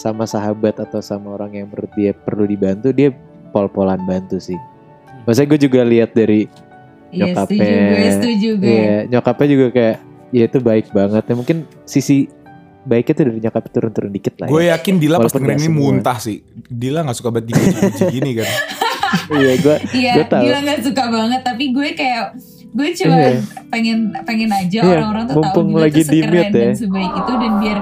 sama sahabat atau sama orang yang menurut dia perlu dibantu dia pol-polan bantu sih. Maksudnya gue juga lihat dari Iya setuju Nyokapnya, gue, setuju gue. Iya, nyokapnya juga kayak ya itu baik banget. Ya mungkin sisi baiknya tuh dari nyokap turun-turun dikit lah. Gue ya. yakin Dila pas Walaupun dengerin gak ini semua. muntah sih. Dila gak suka banget dipuji-puji gini kan. Iya, gue Iya, gue tahu. dia nggak suka banget, tapi gue kayak gue cuma Iya. pengen pengen aja Iya, orang-orang tuh tahu mumpung dia lagi tuh sekeren ya. dan sebaik itu dan biar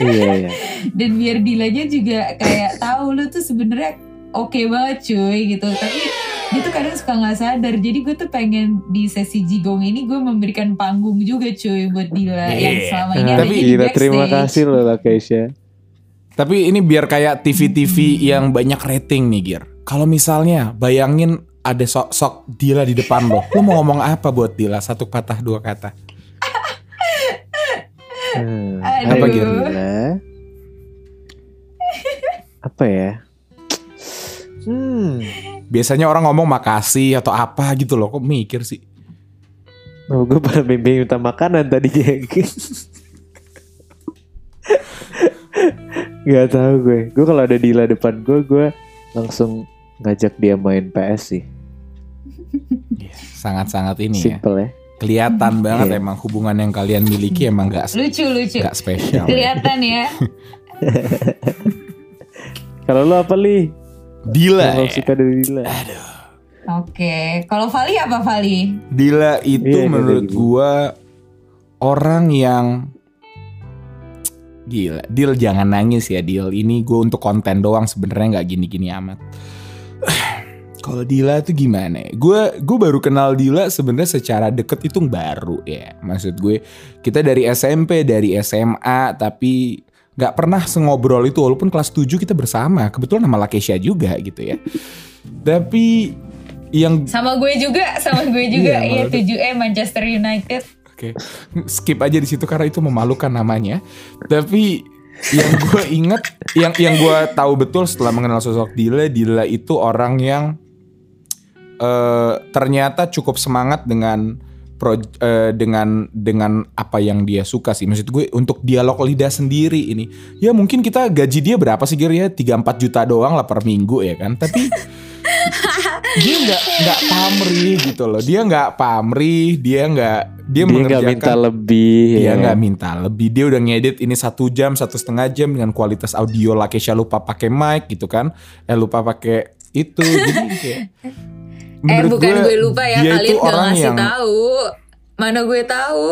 iya iya. dan biar Dilanya juga kayak tahu lu tuh sebenarnya oke banget cuy gitu tapi dia tuh kadang suka nggak sadar jadi gue tuh pengen di sesi jigong ini gue memberikan panggung juga cuy buat Dila yang Iya. selama ini ada Tapi- di gila, terima kasih loh lah Keisha. Tapi ini biar kayak TV-TV yang banyak rating nih Gir. Kalau misalnya bayangin ada sok-sok Dila di depan lo. Lo mau ngomong apa buat Dila? Satu patah dua kata. Hmm, Aduh. apa gila? Apa ya? Hmm. Biasanya orang ngomong makasih atau apa gitu loh. Kok mikir sih? Oh, gue pada mimpi minta makanan tadi Gak tahu gue. Gue kalau ada Dila depan gue, gue langsung ngajak dia main PS sih. Sangat-sangat ini ya. Simple ya. Kelihatan banget Iya. emang hubungan yang kalian miliki emang gak, lucu lucu gak spesial. kelihatan ya Kalau lo apa li? Dila ya. suka dari Dila? oke kalau Vali apa Vali Dila itu Iya, menurut gitu. gua orang yang gila. Deal jangan nangis ya Deal. Ini gue untuk konten doang sebenarnya nggak gini-gini amat. Kalau Dila tuh gimana? ya? Gue gue baru kenal Dila sebenarnya secara deket itu baru ya. Maksud gue kita dari SMP, dari SMA, tapi nggak pernah sengobrol itu walaupun kelas 7 kita bersama. Kebetulan nama Lakesha juga gitu ya. Tapi yang sama gue juga sama gue juga Iya, ya malu. 7 e Manchester United Oke, skip aja di situ karena itu memalukan namanya. Tapi yang gue inget, yang yang gue tahu betul setelah mengenal sosok Dila, Dila itu orang yang eh ternyata cukup semangat dengan pro, eh, dengan dengan apa yang dia suka sih. Maksud gue untuk dialog lidah sendiri ini, ya mungkin kita gaji dia berapa sih Gir ya? 3-4 juta doang lah per minggu ya kan. Tapi dia nggak nggak pamrih gitu loh. Dia nggak pamrih, dia nggak dia, Dia mengerjakan minta lebih. dia ya. nggak minta lebih dia udah ngedit ini satu jam satu setengah jam dengan kualitas audio Lakesha lupa pakai mic gitu kan eh lupa pakai itu jadi kayak eh bukan gue, lupa ya kalian gak orang ngasih yang tahu. Mana gue tahu?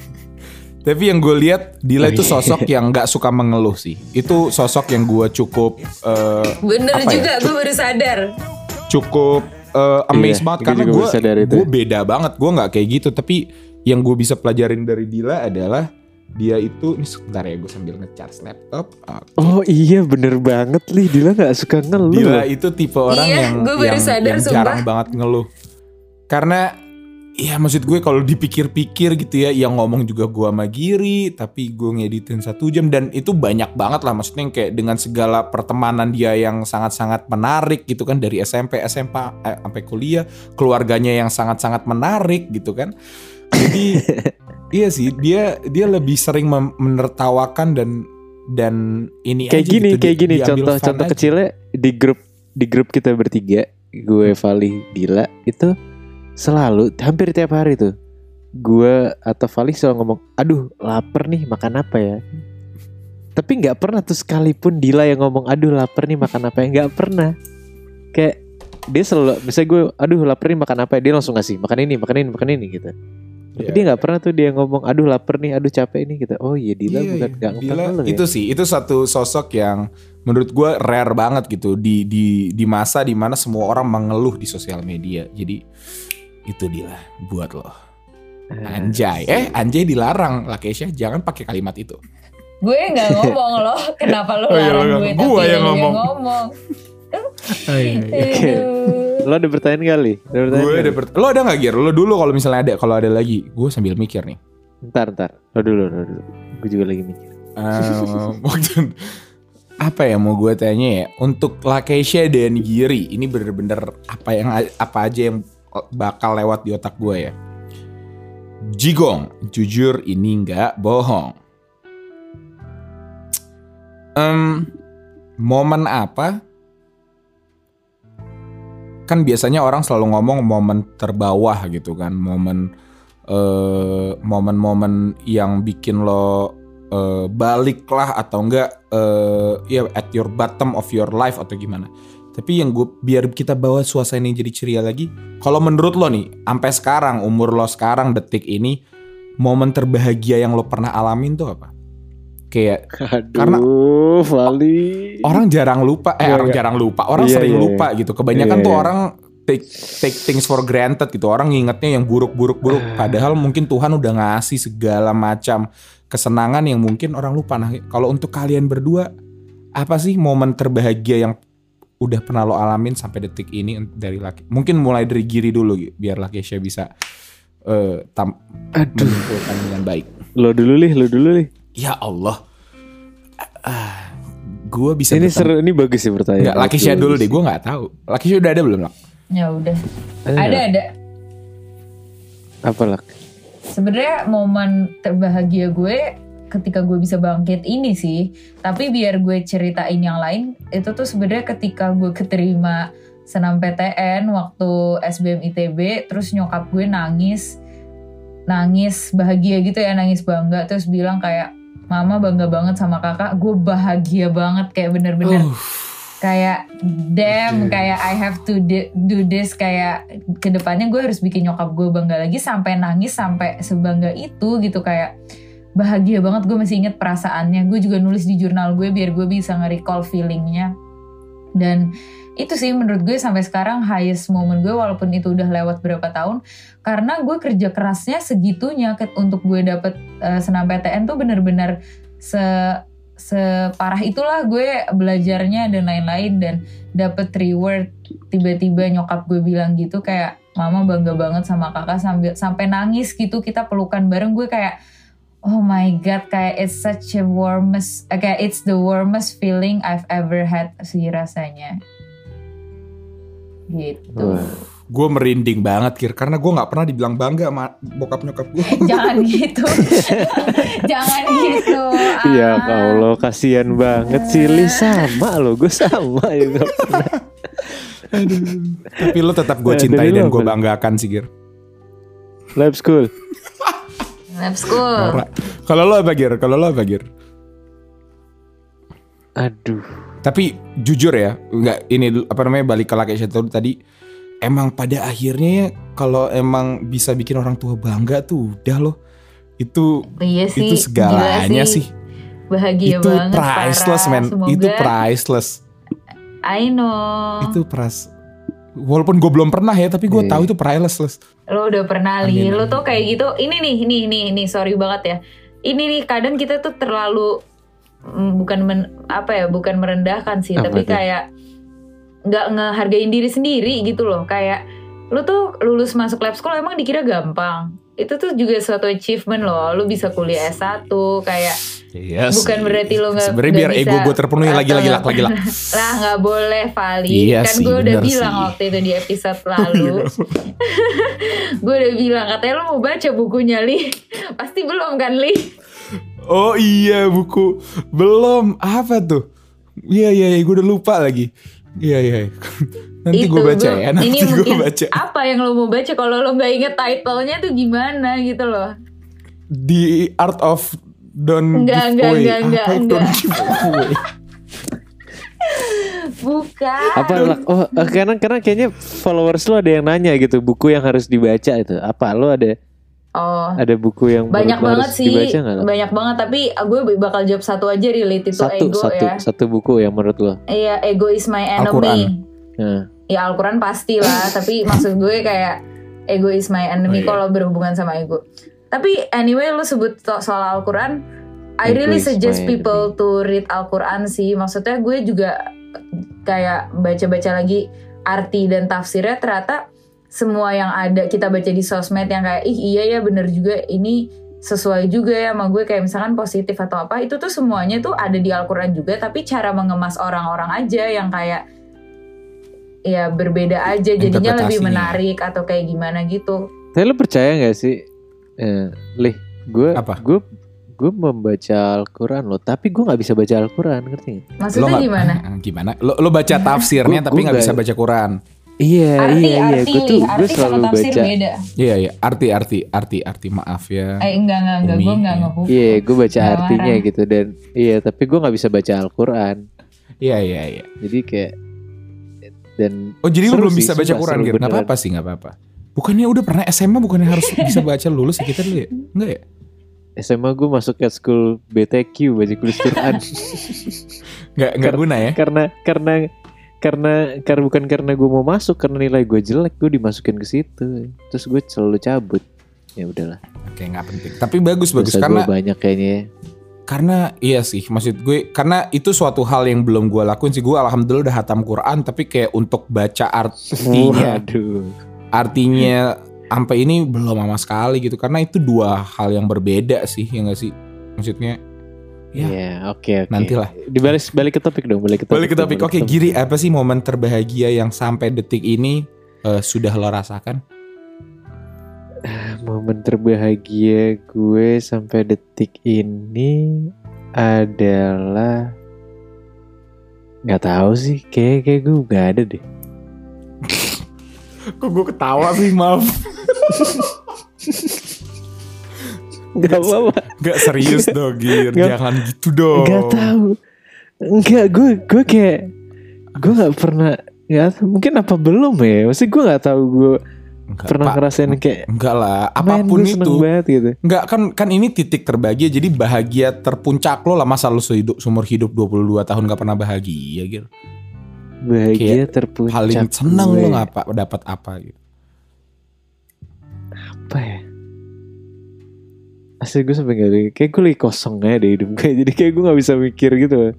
Tapi yang gue lihat Dila itu sosok yang nggak suka mengeluh sih. Itu sosok yang gue cukup eh, bener ya? juga gue baru sadar. cukup eh, amazed Iya, banget gue karena gue gue beda banget gue nggak kayak gitu. Tapi yang gue bisa pelajarin dari Dila adalah dia itu ini sebentar ya gue sambil ngecharge laptop Oke. Oh iya bener banget li Dila nggak suka ngeluh. Dila itu tipe orang Iya, yang gue baru yang, sadar, yang sumpah. jarang banget ngeluh. Karena ya maksud gue kalau dipikir-pikir gitu ya yang ngomong juga gue sama Giri tapi gue ngeditin satu jam dan itu banyak banget lah maksudnya yang kayak dengan segala pertemanan dia yang sangat-sangat menarik gitu kan dari SMP SMP eh, sampai kuliah keluarganya yang sangat-sangat menarik gitu kan jadi iya sih dia dia lebih sering menertawakan dan dan ini kayak aja gini gitu, kayak di- gini contoh-contoh aja. kecilnya di grup di grup kita bertiga gue Vali Dila itu selalu hampir tiap hari tuh gue atau Vali selalu ngomong aduh lapar nih makan apa ya? Tapi nggak pernah tuh sekalipun Dila yang ngomong aduh lapar nih makan apa ya? Nggak pernah. Kayak dia selalu misalnya gue aduh lapar nih makan apa ya? Dia langsung ngasih makan ini makan ini makan ini gitu tapi Iya. dia nggak pernah tuh dia ngomong aduh lapar nih aduh capek nih gitu oh iya Dila Iya, bukan iya. nggak Dila ngeluh ya itu sih itu satu sosok yang menurut gue rare banget gitu di di di masa di mana semua orang mengeluh di sosial media jadi itu dia buat lo anjay eh anjay dilarang lah Keisha jangan pakai kalimat itu gue nggak ngomong loh kenapa lo Oh iya, larang iya. gue Gue yang ngomong. ngomong Oke. Aduh. Lo ada pertanyaan kali? Ada pertanyaan gue ada per- lo ada nggak Gir lo dulu kalau misalnya ada kalau ada lagi gue sambil mikir nih Ntar, ntar. Lo dulu, lo dulu. Gue juga lagi mikir. Waktu- apa ya mau gue tanya ya untuk Lakeisha dan Giri ini bener-bener apa yang apa aja yang bakal lewat di otak gue ya Jigong jujur ini nggak bohong Em, momen apa kan biasanya orang selalu ngomong momen terbawah gitu kan momen eh, momen-momen yang bikin lo eh, balik atau enggak eh, ya at your bottom of your life atau gimana. Tapi yang gue biar kita bawa suasana ini jadi ceria lagi. Kalau menurut lo nih, sampai sekarang umur lo sekarang detik ini momen terbahagia yang lo pernah alamin tuh apa? Kayak Aduh, Karena- Vali. orang jarang lupa, eh Iya, orang iya. jarang lupa, orang Iya, sering iya, lupa gitu. Kebanyakan Iya, tuh iya. orang take take things for granted gitu. Orang ngingetnya yang buruk-buruk-buruk. Ah. Padahal mungkin Tuhan udah ngasih segala macam kesenangan yang mungkin orang lupa. Nah, kalau untuk kalian berdua, apa sih momen terbahagia yang udah pernah lo alamin sampai detik ini dari laki? Mungkin mulai dari Giri dulu, Gi, biar Lakesha bisa eh tam Aduh. dengan baik. Lo dulu lih, lo dulu lih. Ya Allah, ah, gue bisa Ini seru, ini bagus sih pertanyaan. Enggak, Lakisha dulu deh, gue nggak tahu. Lakisha udah ada belum, Lak? ya udah Ada ada ada Apa lah? sebenarnya momen terbahagia gue ketika gue bisa bangkit ini sih tapi biar gue ceritain yang lain itu tuh sebenarnya ketika gue keterima senam PTN waktu SBM ITB terus nyokap gue nangis nangis bahagia gitu ya nangis bangga terus bilang kayak mama bangga banget sama kakak. Gue bahagia banget kayak bener-bener. Uh, kayak damn Oke. kayak I have to do this. Kayak ke depannya gue harus bikin nyokap gue bangga lagi sampai nangis sampai sebangga itu gitu. Kayak bahagia banget. Gue masih inget perasaannya. Gue juga nulis di jurnal gue biar gue bisa nge-recall feelingnya dan itu sih menurut gue sampai sekarang highest moment gue walaupun itu udah lewat berapa tahun karena gue kerja kerasnya segitunya untuk gue dapet eh, senam PTN tuh bener-bener se separah itulah gue belajarnya dan lain-lain dan dapet reward. Tiba-tiba nyokap gue bilang gitu kayak mama bangga banget sama kakak sambil sampai nangis gitu kita pelukan bareng. Gue kayak oh my god kayak it's such a warmest kayak it's the warmest feeling I've ever had sih rasanya gitu Wah. gue merinding banget, Kir. Karena gue nggak pernah dibilang bangga sama bokap nyokap gue. jangan gitu jangan gitu Ya Ah. Allah, kasihan banget sih Li sama lo, gue sama juga. Tapi lo tetap gue Eh, cintai dan gue banggakan sih, Gir. Lab school. Lab school. Kalau lo apa, Gir? Kalau lo apa, Gir? Aduh. Tapi jujur ya, nggak ini dulu- apa namanya balik ke Lakesha tuh tadi. Emang pada akhirnya ya kalau emang bisa bikin orang tua bangga tuh udah loh. Itu iya sih itu segalanya sih. bahagia itu banget priceless parah. man. Semoga- Itu priceless. I know Itu pras Walaupun gue belum pernah ya, tapi gue Iya. tahu itu priceless. lo udah pernah li Amin, lo tuh kayak gitu ini nih nih nih nih sorry banget ya ini nih kadang kita tuh terlalu mm, bukan men- apa ya bukan merendahkan sih Apa tapi tuh? kayak nggak ngehargain diri sendiri gitu loh kayak lu tuh lulus masuk lab school emang dikira gampang itu tuh juga suatu achievement loh lu bisa kuliah S1 kayak Yes. bukan berarti lo nggak Sebenarnya biar ego gue terpenuhi lagi lagi lak lagi lak. lah nggak boleh Vali Iya kan gue udah bilang sih. waktu itu di episode lalu gue udah bilang katanya lo mau baca bukunya Li pasti belum kan Li Oh iya buku belum apa tuh? Iya iya, iya gue udah lupa lagi. Iya iya. Nanti gue baca ya. Nanti ini gue mungkin baca. apa yang lo mau baca kalau lo nggak inget titlenya tuh gimana gitu loh The Art of Don't Enggak, Give enggak, Away. enggak, enggak, Apa enggak. Don't Give Away? bukan Apa? Oh, eh, karena karena kayaknya followers lo ada yang nanya gitu, buku yang harus dibaca itu. Apa lo ada Oh, Ada buku yang banyak banget harus sih, dibaca banyak banget. Tapi gue bakal jawab satu aja related to Satu, ego satu, ya. satu buku yang menurut lo. Iya, ego is my enemy. Nah, Ya Al-Quran pasti lah, tapi maksud gue kayak ego is my Oh, enemy iya. kalau berhubungan sama ego. Tapi anyway lu sebut so- soal Al-Quran, I Ego really suggest people to read Al-Quran sih. Maksudnya gue juga kayak baca-baca lagi arti dan tafsirnya ternyata semua yang ada kita baca di sosmed yang kayak ih iya ya bener juga ini sesuai juga ya sama gue kayak misalkan positif atau apa itu tuh semuanya tuh ada di Al-Quran juga tapi cara mengemas orang-orang aja yang kayak ya berbeda aja jadinya lebih menarik atau kayak gimana gitu tapi lo percaya nggak sih, eh, Lih, gue, Apa? gue, gue membaca Al-Quran lo, tapi gue nggak bisa baca Al-Quran, ngerti maksudnya nggak- gimana Gimana? Lo, lo baca tafsirnya Gua- tapi nggak bisa baca Quran. Iya, arti iya, iya, arti gue tuh, gue arti sama selalu tafsir baca. beda Iya iya, arti arti arti arti maaf ya. eh enggak enggak enggak gue enggak iya. ngehukum Iya, gue baca Nggak artinya marah. gitu dan iya, tapi gue nggak bisa baca Al-Quran. Iya iya iya. Jadi kayak dan Oh jadi lu belum sih, bisa baca Quran gitu? Nggak apa-apa sih nggak apa-apa. Bukannya udah pernah SMA bukannya harus bisa baca lulus ya kita dulu ya? Enggak ya? SMA gue masuk ke school BTQ baca tulis Quran Nggak nggak guna ya? karena karena karena karena bukan karena gue mau masuk karena nilai gue jelek gue dimasukin ke situ terus gue selalu cabut ya udahlah Oke nggak penting. Tapi bagus bagus Dosa karena banyak kayaknya ya. Karena iya sih maksud gue karena itu suatu hal yang belum gue lakuin sih gue alhamdulillah udah hatam Quran tapi kayak untuk baca artinya waduh artinya sampai ini belum sama sekali gitu karena itu dua hal yang berbeda sih ya nggak sih maksudnya Ya. Iya, oke oke. nantilah Dibalik balik ke topik dong, balik ke topik. balik ke topik oke ke topik. Giri apa sih momen terbahagia yang sampai detik ini eh, sudah lo rasakan Momen terbahagia gue sampai detik ini adalah nggak tahu sih, kayak kayak gue nggak ada deh. kok gue ketawa sih maaf Gak apa-apa. Gak serius dong Gir Nggak- jangan gitu dong Gak tahu. Enggak, gue gue kayak gue nggak pernah tahu, mungkin apa belum ya? Maksudnya gue nggak tahu gue Enggak, pernah Pak. ngerasain kayak Enggak lah apa pun itu banget gitu. Enggak kan kan ini titik terbahagia jadi bahagia terpuncak lo lah masa lo sehidup sumur hidup 22 tahun gak pernah bahagia gitu. Bahagia terpuncak. Paling seneng lo ngapa dapat apa gitu. apa ya? Asli gue sampai gak kayak gue lagi kosong aja deh hidup gue. Jadi kayak gue gak bisa mikir gitu.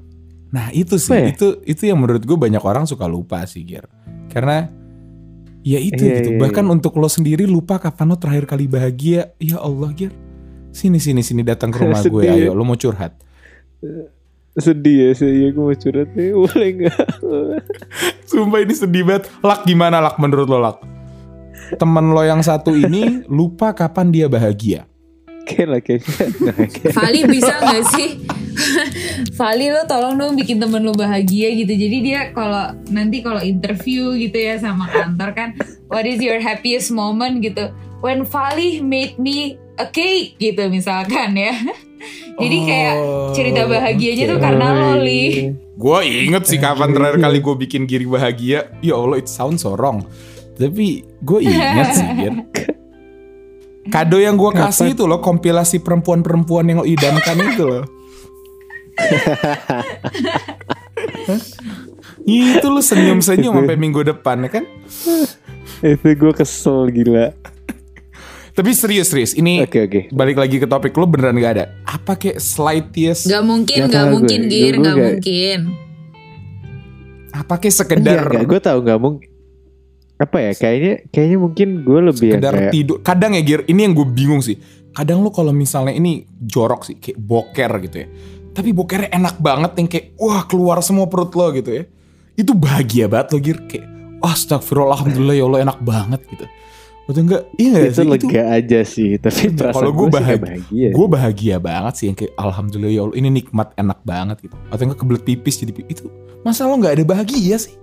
Nah, itu sih ya? itu itu yang menurut gue banyak orang suka lupa sih Gir. Karena ya itu Iya, gitu. iya, Bahkan iya. untuk lo sendiri lupa kapan lo terakhir kali bahagia. Ya Allah Gir. Sini sini sini datang ke rumah gue. Ayo lo mau curhat. Sedih ya sih, ya gue mau curhat nih. Boleh gak? Sumpah ini sedih banget. Lak gimana Lak menurut lo Lak? Temen lo yang satu ini lupa kapan dia bahagia. Kayak lah kayaknya. Nah, kayak- Vali bisa gak sih? Vali lo tolong dong bikin temen lo bahagia gitu. Jadi dia kalau nanti kalau interview gitu ya sama kantor kan, what is your happiest moment gitu? When Vali made me a cake gitu misalkan ya. Jadi kayak Oh, cerita bahagianya tuh oke. karena lo li. Gue inget sih kapan terakhir kali gue bikin Giri bahagia. Ya Allah it sounds so wrong. Tapi gue inget sih Gir. Kado yang gue kasih itu loh kompilasi perempuan-perempuan yang lo idamkan itu loh. Itu lo senyum-senyum sampai minggu depan ya kan? Itu gue kesel gila. Tapi serius-serius ini Oke oke. balik lagi ke topik lo beneran gak ada? Apa kayak slightest? Gak mungkin, Gak gak mungkin gue. Gir, gak gak- mungkin. Apa kayak sekedar Enggak, gue tahu nggak mungkin. Apa ya? Kayaknya kayaknya mungkin gue lebih sekedar kayak tidur kadang ya Gir ini yang gue bingung sih kadang lo kalau misalnya ini jorok sih kayak boker gitu ya tapi bokernya enak banget yang kayak wah keluar semua perut lo gitu ya. Itu bahagia banget lo Gir. Kayak wah astagfirullah alhamdulillah ya Allah enak banget gitu. Atau enggak iya gak itu sih? Lega aja sih. Tapi perasaan Kalau gue bahagia- bahagia. gue bahagia banget sih yang kayak alhamdulillah ya Allah ini nikmat enak banget gitu. Atau enggak kebelet pipis jadi itu masa lo nggak ada bahagia sih?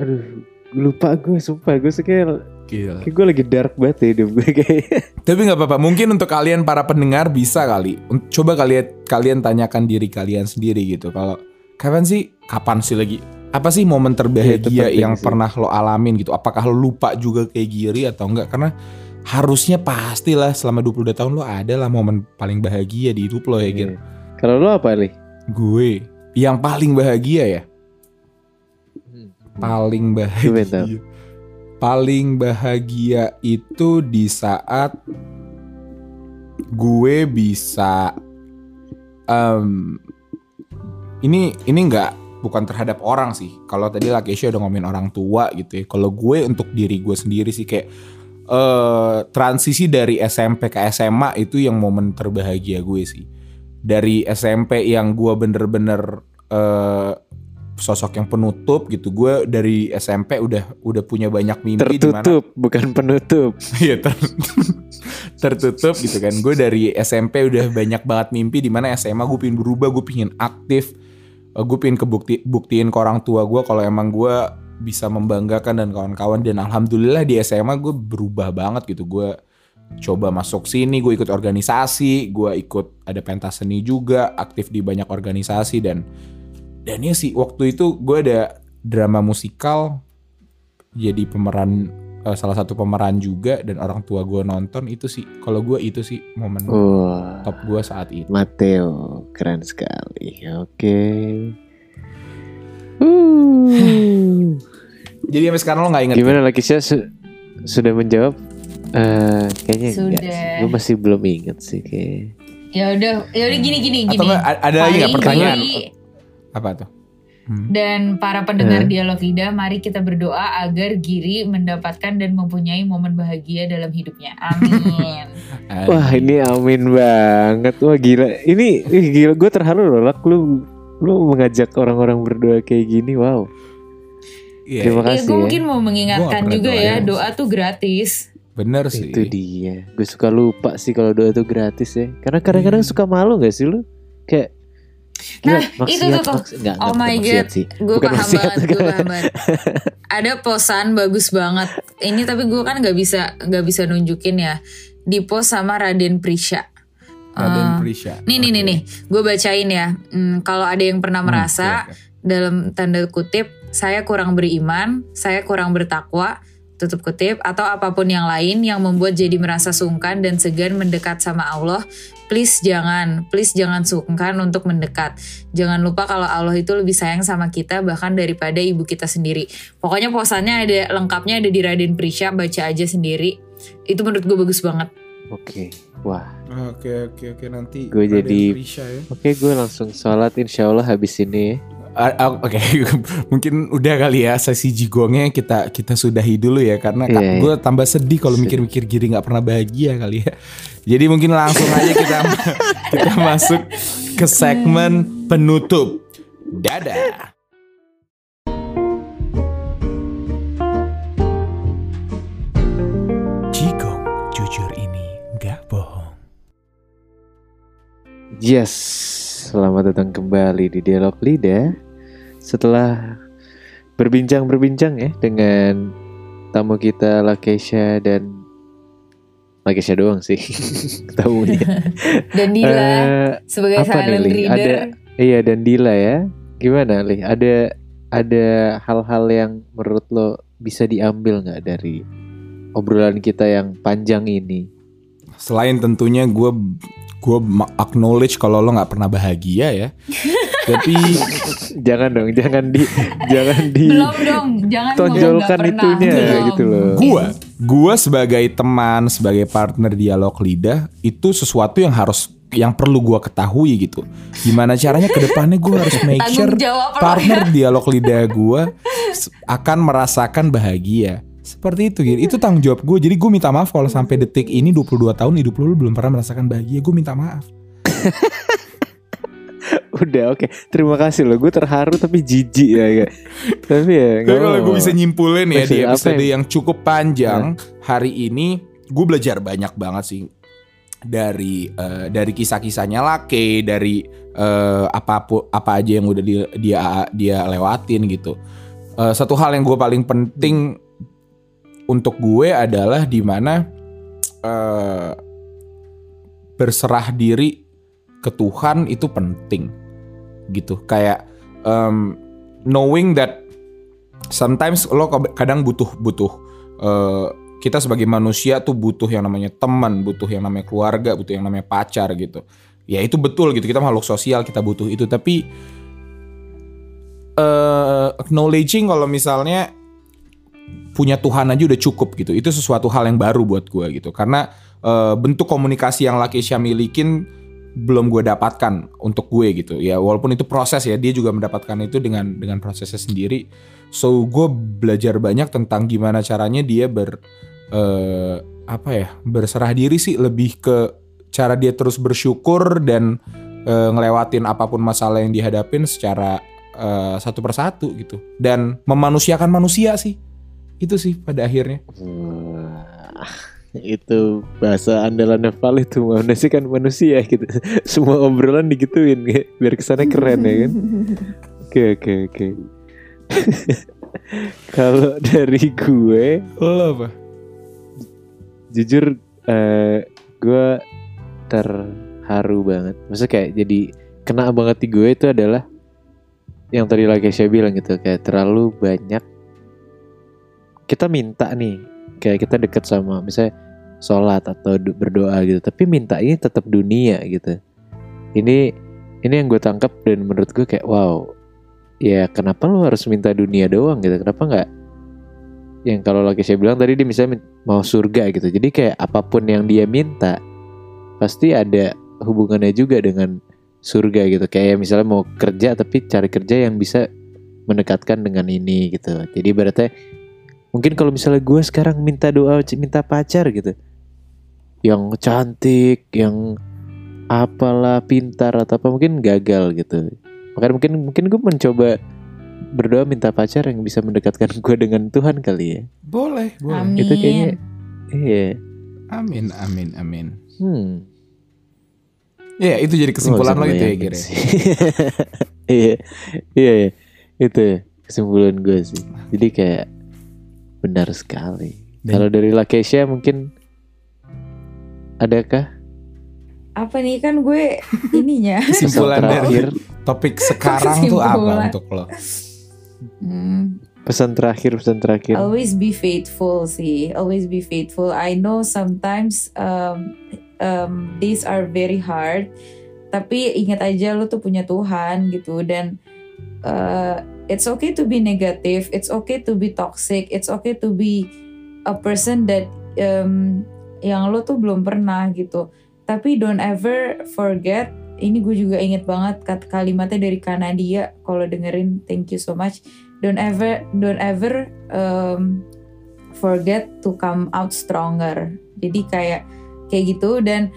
Aduh, lupa gue sumpah. Gue kayak, Gila. kayak gue lagi dark banget ya hidup gue kayak. Tapi nggak apa-apa. Mungkin untuk kalian para pendengar bisa kali. Coba kalian kalian tanyakan diri kalian sendiri gitu. Kalau kapan sih? Kapan sih lagi? Apa sih momen Iya, terbahagia penting yang sih. pernah lo alamin gitu? Apakah lo lupa juga kayak Giri atau enggak? Karena harusnya pastilah selama 22 tahun lo ada lah momen paling bahagia di hidup lo ya Gir. Iya. Kalau lo apa nih? Gue yang paling bahagia ya. Paling Gimana bahagia. Paling bahagia itu di saat gue bisa em, ini ini nggak bukan terhadap orang sih. Kalau tadi Lakesha udah ngomongin orang tua gitu ya. Kalau gue untuk diri gue sendiri sih kayak eh transisi dari SMP ke SMA itu yang momen terbahagia gue sih. Dari SMP yang gue bener-bener eh sosok yang penutup gitu. Gue dari SMP udah udah punya banyak mimpi Tertutup, bukan penutup. Iya ter- tertutup gitu kan. Gue dari SMP udah banyak banget mimpi di mana SMA gue pingin berubah, gue pingin aktif, Eh, gue pingin kebukti buktiin ke orang tua gue kalau emang gue bisa membanggakan dan kawan-kawan dan alhamdulillah di SMA gue berubah banget gitu gue coba masuk sini gue ikut organisasi gue ikut ada pentas seni juga aktif di banyak organisasi dan dan ya sih waktu itu gue ada drama musikal jadi pemeran eh, salah satu pemeran juga dan orang tua gue nonton itu sih kalau gue itu sih momen Wah, top gue saat itu Mateo, keren sekali. Oke. Uh. jadi sampai sekarang lo nggak inget Gimana lagi sih sudah menjawab? Eh, kayaknya enggak Sudah. sih. Gue masih belum inget sih kayak. Ya udah, ya udah gini gini atau gini. nggak a- ada lagi nggak pertanyaan apa tuh Hmm. Dan para pendengar Eh. dialog lidah, mari kita berdoa agar Giri mendapatkan dan mempunyai momen bahagia dalam hidupnya. Amin. Ah, Wah ini amin banget. Wah gila. Ini ih, gila. Gue terharu loh. Lak. Lu lu mengajak orang-orang berdoa kayak gini. Wow. iya, Terima ya, kasih gue ya. mungkin mau mengingatkan juga pernah ya, doa tuh gratis. bener sih Itu dia. Gue suka lupa sih kalau doa itu gratis ya. Karena kadang-kadang Hmm. suka malu gak sih lu? Kayak Nah, Gila, itu tuh tuh. Enggak, Oh my God. Gue paham maksiat, banget, gue paham banget. Ada posan bagus banget. Ini tapi gue kan nggak bisa nggak bisa nunjukin ya. Di post sama Raden Prisha. Raden Eh, Prisha Nih nih nih Oke. nih, gue bacain ya. Hmm, kalau ada yang pernah Hmm, merasa oke, oke. dalam tanda kutip saya kurang beriman, saya kurang bertakwa, tutup kutip atau apa pun yang lain yang membuat jadi merasa sungkan dan segan mendekat sama Allah, please jangan, please jangan sungkan untuk mendekat. Jangan lupa kalau Allah itu lebih sayang sama kita bahkan daripada ibu kita sendiri. Pokoknya posannya ada lengkapnya ada di Raden Prisha, baca aja sendiri. Itu menurut gue bagus banget. Oke. Wah. oke oke oke nanti Gue jadi- Prisha ya Oke, gue langsung sholat insya Allah habis ini ya. Ah, ah, Oke, mungkin udah kali ya sesi jigongnya kita kita sudahi dulu ya karena Iya, iya. gue tambah sedih kalau mikir-mikir Giri nggak pernah bahagia kali ya. Jadi mungkin langsung aja kita kita masuk ke segmen penutup. Dadah. Jigong, jujur ini nggak bohong. Yes, selamat datang kembali di Dialog Lidah. Setelah berbincang-berbincang ya dengan tamu kita Lakesha dan Lakesha doang sih tamunya. Dan Dila Eh, sebagai apa nih, silent Li? reader. Ada- iya dan Dila ya. Gimana Li? Ada ada hal-hal yang menurut lo bisa diambil nggak dari obrolan kita yang panjang ini? Selain tentunya gue gue acknowledge kalau lo nggak pernah bahagia ya. Tapi Jangan dong, jangan di jangan di Belum dong, jangan ngomong tonjolkan itunya Belum. gitu loh. Gua, gua sebagai teman, sebagai partner dialog lidah itu sesuatu yang harus yang perlu gua ketahui gitu. Gimana caranya ke depannya gua harus make sure partner ya. dialog lidah gua s- akan merasakan bahagia. Seperti itu gitu. Itu tanggung jawab gue. Jadi gue minta maaf kalau sampai detik ini 22 tahun hidup lu, lu belum pernah merasakan bahagia. Gue minta maaf. Udah oke, terima kasih loh. Gue terharu tapi jijik ya, ya. Tapi ya. Tapi kalau gue bisa nyimpulin ya di apa episode yang- yang cukup panjang hari ini, gue belajar banyak banget sih dari eh, dari kisah-kisahnya Lake, dari eh, apa pun apa aja yang udah di- dia dia lewatin gitu. Eh, satu hal yang gue paling penting untuk gue adalah di mana eh, berserah diri ke Tuhan itu penting gitu kayak em, knowing that sometimes lo kadang butuh butuh eh, kita sebagai manusia tuh butuh yang namanya teman, butuh yang namanya keluarga, butuh yang namanya pacar gitu. Ya itu betul gitu, kita makhluk sosial, kita butuh itu. Tapi eh acknowledging kalau misalnya punya Tuhan aja udah cukup gitu. Itu sesuatu hal yang baru buat gue gitu. Karena eh, bentuk komunikasi yang Lakesha milikin belum gue dapatkan untuk gue gitu. Ya walaupun itu proses ya, dia juga mendapatkan itu dengan dengan prosesnya sendiri. So gue belajar banyak tentang gimana caranya dia ber eh, apa ya berserah diri sih lebih ke cara dia terus bersyukur dan eh, ngelewatin apa pun masalah yang dihadapin secara eh, satu persatu gitu dan memanusiakan manusia sih itu sih pada akhirnya Wah, itu bahasa andalannya Val itu manusia kan manusia gitu. Semua obrolan digituin kayak biar kesannya keren ya kan. Oke oke oke. Kalau dari gue lo apa jujur eh, gue terharu banget. Maksudnya kayak jadi kena banget di gue itu adalah yang tadi lagi saya bilang gitu kayak terlalu banyak kita minta nih kayak kita deket sama misalnya sholat atau berdoa gitu tapi minta ini tetap dunia gitu. Ini ini yang gue tangkap dan menurut gue kayak wow ya kenapa lu harus minta dunia doang gitu? Kenapa nggak? Yang kalau lagi saya bilang tadi dia misalnya mau surga gitu. Jadi kayak apa pun yang dia minta pasti ada hubungannya juga dengan surga gitu. Kayak misalnya mau kerja tapi cari kerja yang bisa mendekatkan dengan ini gitu. Jadi berarti mungkin kalau misalnya gue sekarang minta doa minta pacar gitu. Yang cantik yang apalah pintar atau apa mungkin gagal gitu. Makanya mungkin mungkin gue mencoba berdoa minta pacar yang bisa mendekatkan gue dengan Tuhan kali ya. Boleh boleh. Amin. itu kayaknya iya. Amin amin amin. Hmm. Ya itu jadi kesimpulan lo Gua nggak itu ya kira iya iya iya. itu kesimpulan gue sih. Jadi kayak benar sekali. Dan- kalau dari Lakesha mungkin adakah? Apa nih? Kan gue ininya. kesimpulan dari terakhir. topik sekarang tuh apa untuk lo? Hmm, pesan terakhir pesan terakhir. Always be faithful sih. Always be faithful. I know sometimes um, um, days are very hard. Tapi ingat aja lo tuh punya Tuhan gitu. Dan uh, it's okay to be negative. It's okay to be toxic. It's okay to be a person that um, yang lo tuh belum pernah gitu. Tapi don't ever forget. Ini gue juga inget banget kat kalimatnya dari Kanadia. Kalau dengerin, thank you so much. Don't ever, don't ever um, forget to come out stronger. Jadi kayak kayak gitu dan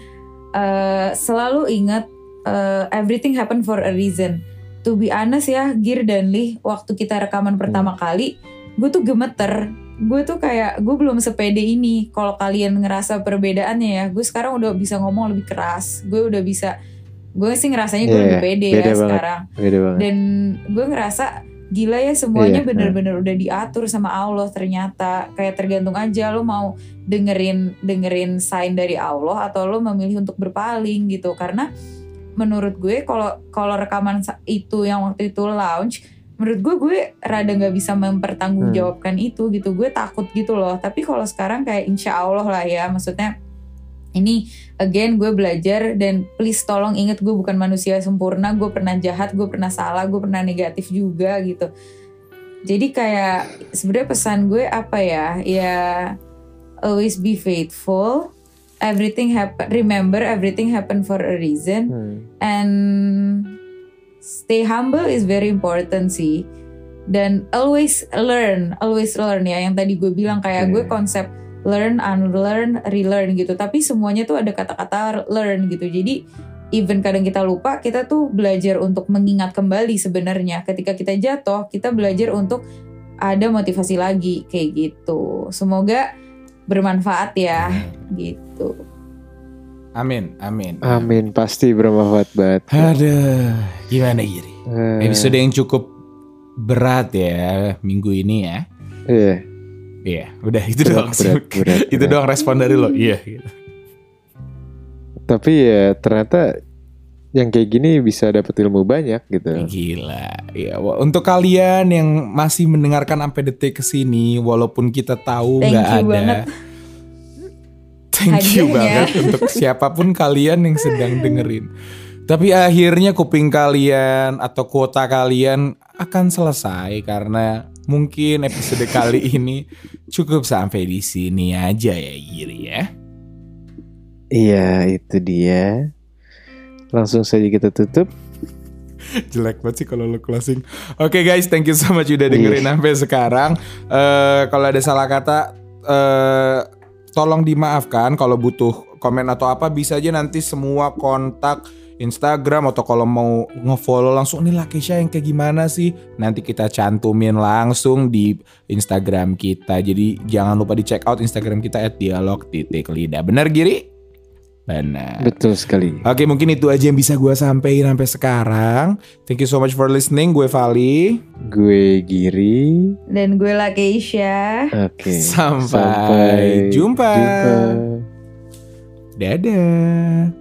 uh, selalu ingat uh, everything happen for a reason. To be honest ya, Gir dan Lee, waktu kita rekaman pertama kali, gue tuh gemeter. Gue tuh kayak gue belum sepede ini. Kalau kalian ngerasa perbedaannya ya, gue sekarang udah bisa ngomong lebih keras. Gue udah bisa, gue sih ngerasanya gue Iya, lebih pede beda ya banget. sekarang beda banget dan gue ngerasa gila ya semuanya Iya, bener-bener udah diatur sama Allah ternyata kayak tergantung aja lo mau dengerin dengerin sign dari Allah atau lo memilih untuk berpaling gitu karena menurut gue kalau kalau rekaman itu yang waktu itu launch menurut gue gue rada nggak bisa mempertanggungjawabkan itu gitu. Gue takut gitu loh. Tapi kalau sekarang kayak insya Allah lah ya maksudnya ini again gue belajar dan please tolong inget gue bukan manusia sempurna gue pernah jahat gue pernah salah gue pernah negatif juga gitu. Jadi kayak sebenarnya pesan gue apa ya? Ya always be faithful everything happen remember everything happen for a reason. Hmm. and stay humble is very important sih. Dan always learn always learn ya. Yang tadi gue bilang kayak Oke. gue konsep learn unlearn relearn gitu. Tapi semuanya tuh ada kata-kata learn gitu. Jadi even kadang kita lupa kita tuh belajar untuk mengingat kembali sebenarnya. Ketika kita jatuh kita belajar untuk ada motivasi lagi kayak gitu. Semoga bermanfaat ya gitu amin amin amin pasti bermanfaat banget Aduh, gimana Giri? Eh, Episode yang cukup berat ya minggu ini ya. iya Iya, udah itu Berat, doang. berat, berat, itu berat. doang respon dari lo. Iya. gitu. tapi ya ternyata yang kayak gini bisa dapat ilmu banyak gitu Gila. Ya, untuk kalian yang masih mendengarkan sampai detik ke sini walaupun kita tahu Thank nggak you ada banget. Thank you Hadiahnya. banget untuk siapa pun kalian yang sedang dengerin. Tapi akhirnya kuping kalian atau kuota kalian akan selesai karena mungkin episode kali ini cukup sampai di sini aja ya Giri ya. Iya, itu dia. Langsung saja kita tutup. Jelek banget sih kalau lo closing. Oke guys, thank you so much udah dengerin Iya. sampai sekarang. Eh kalau ada salah kata eh tolong dimaafkan kalau butuh komen atau apa bisa aja nanti semua kontak Instagram atau kalau mau ngefollow langsung nih Lakesha yang kayak gimana sih nanti kita cantumin langsung di Instagram kita jadi jangan lupa di check out Instagram kita at dialog titik lidah bener Giri? Benar. Betul sekali. Oke mungkin itu aja yang bisa gue sampaikan sampai sekarang. Thank you so much for listening. Gue Vali. Gue Giri. Dan gue lah Keisha. Oke. Sampai jumpa. jumpa. Dadah.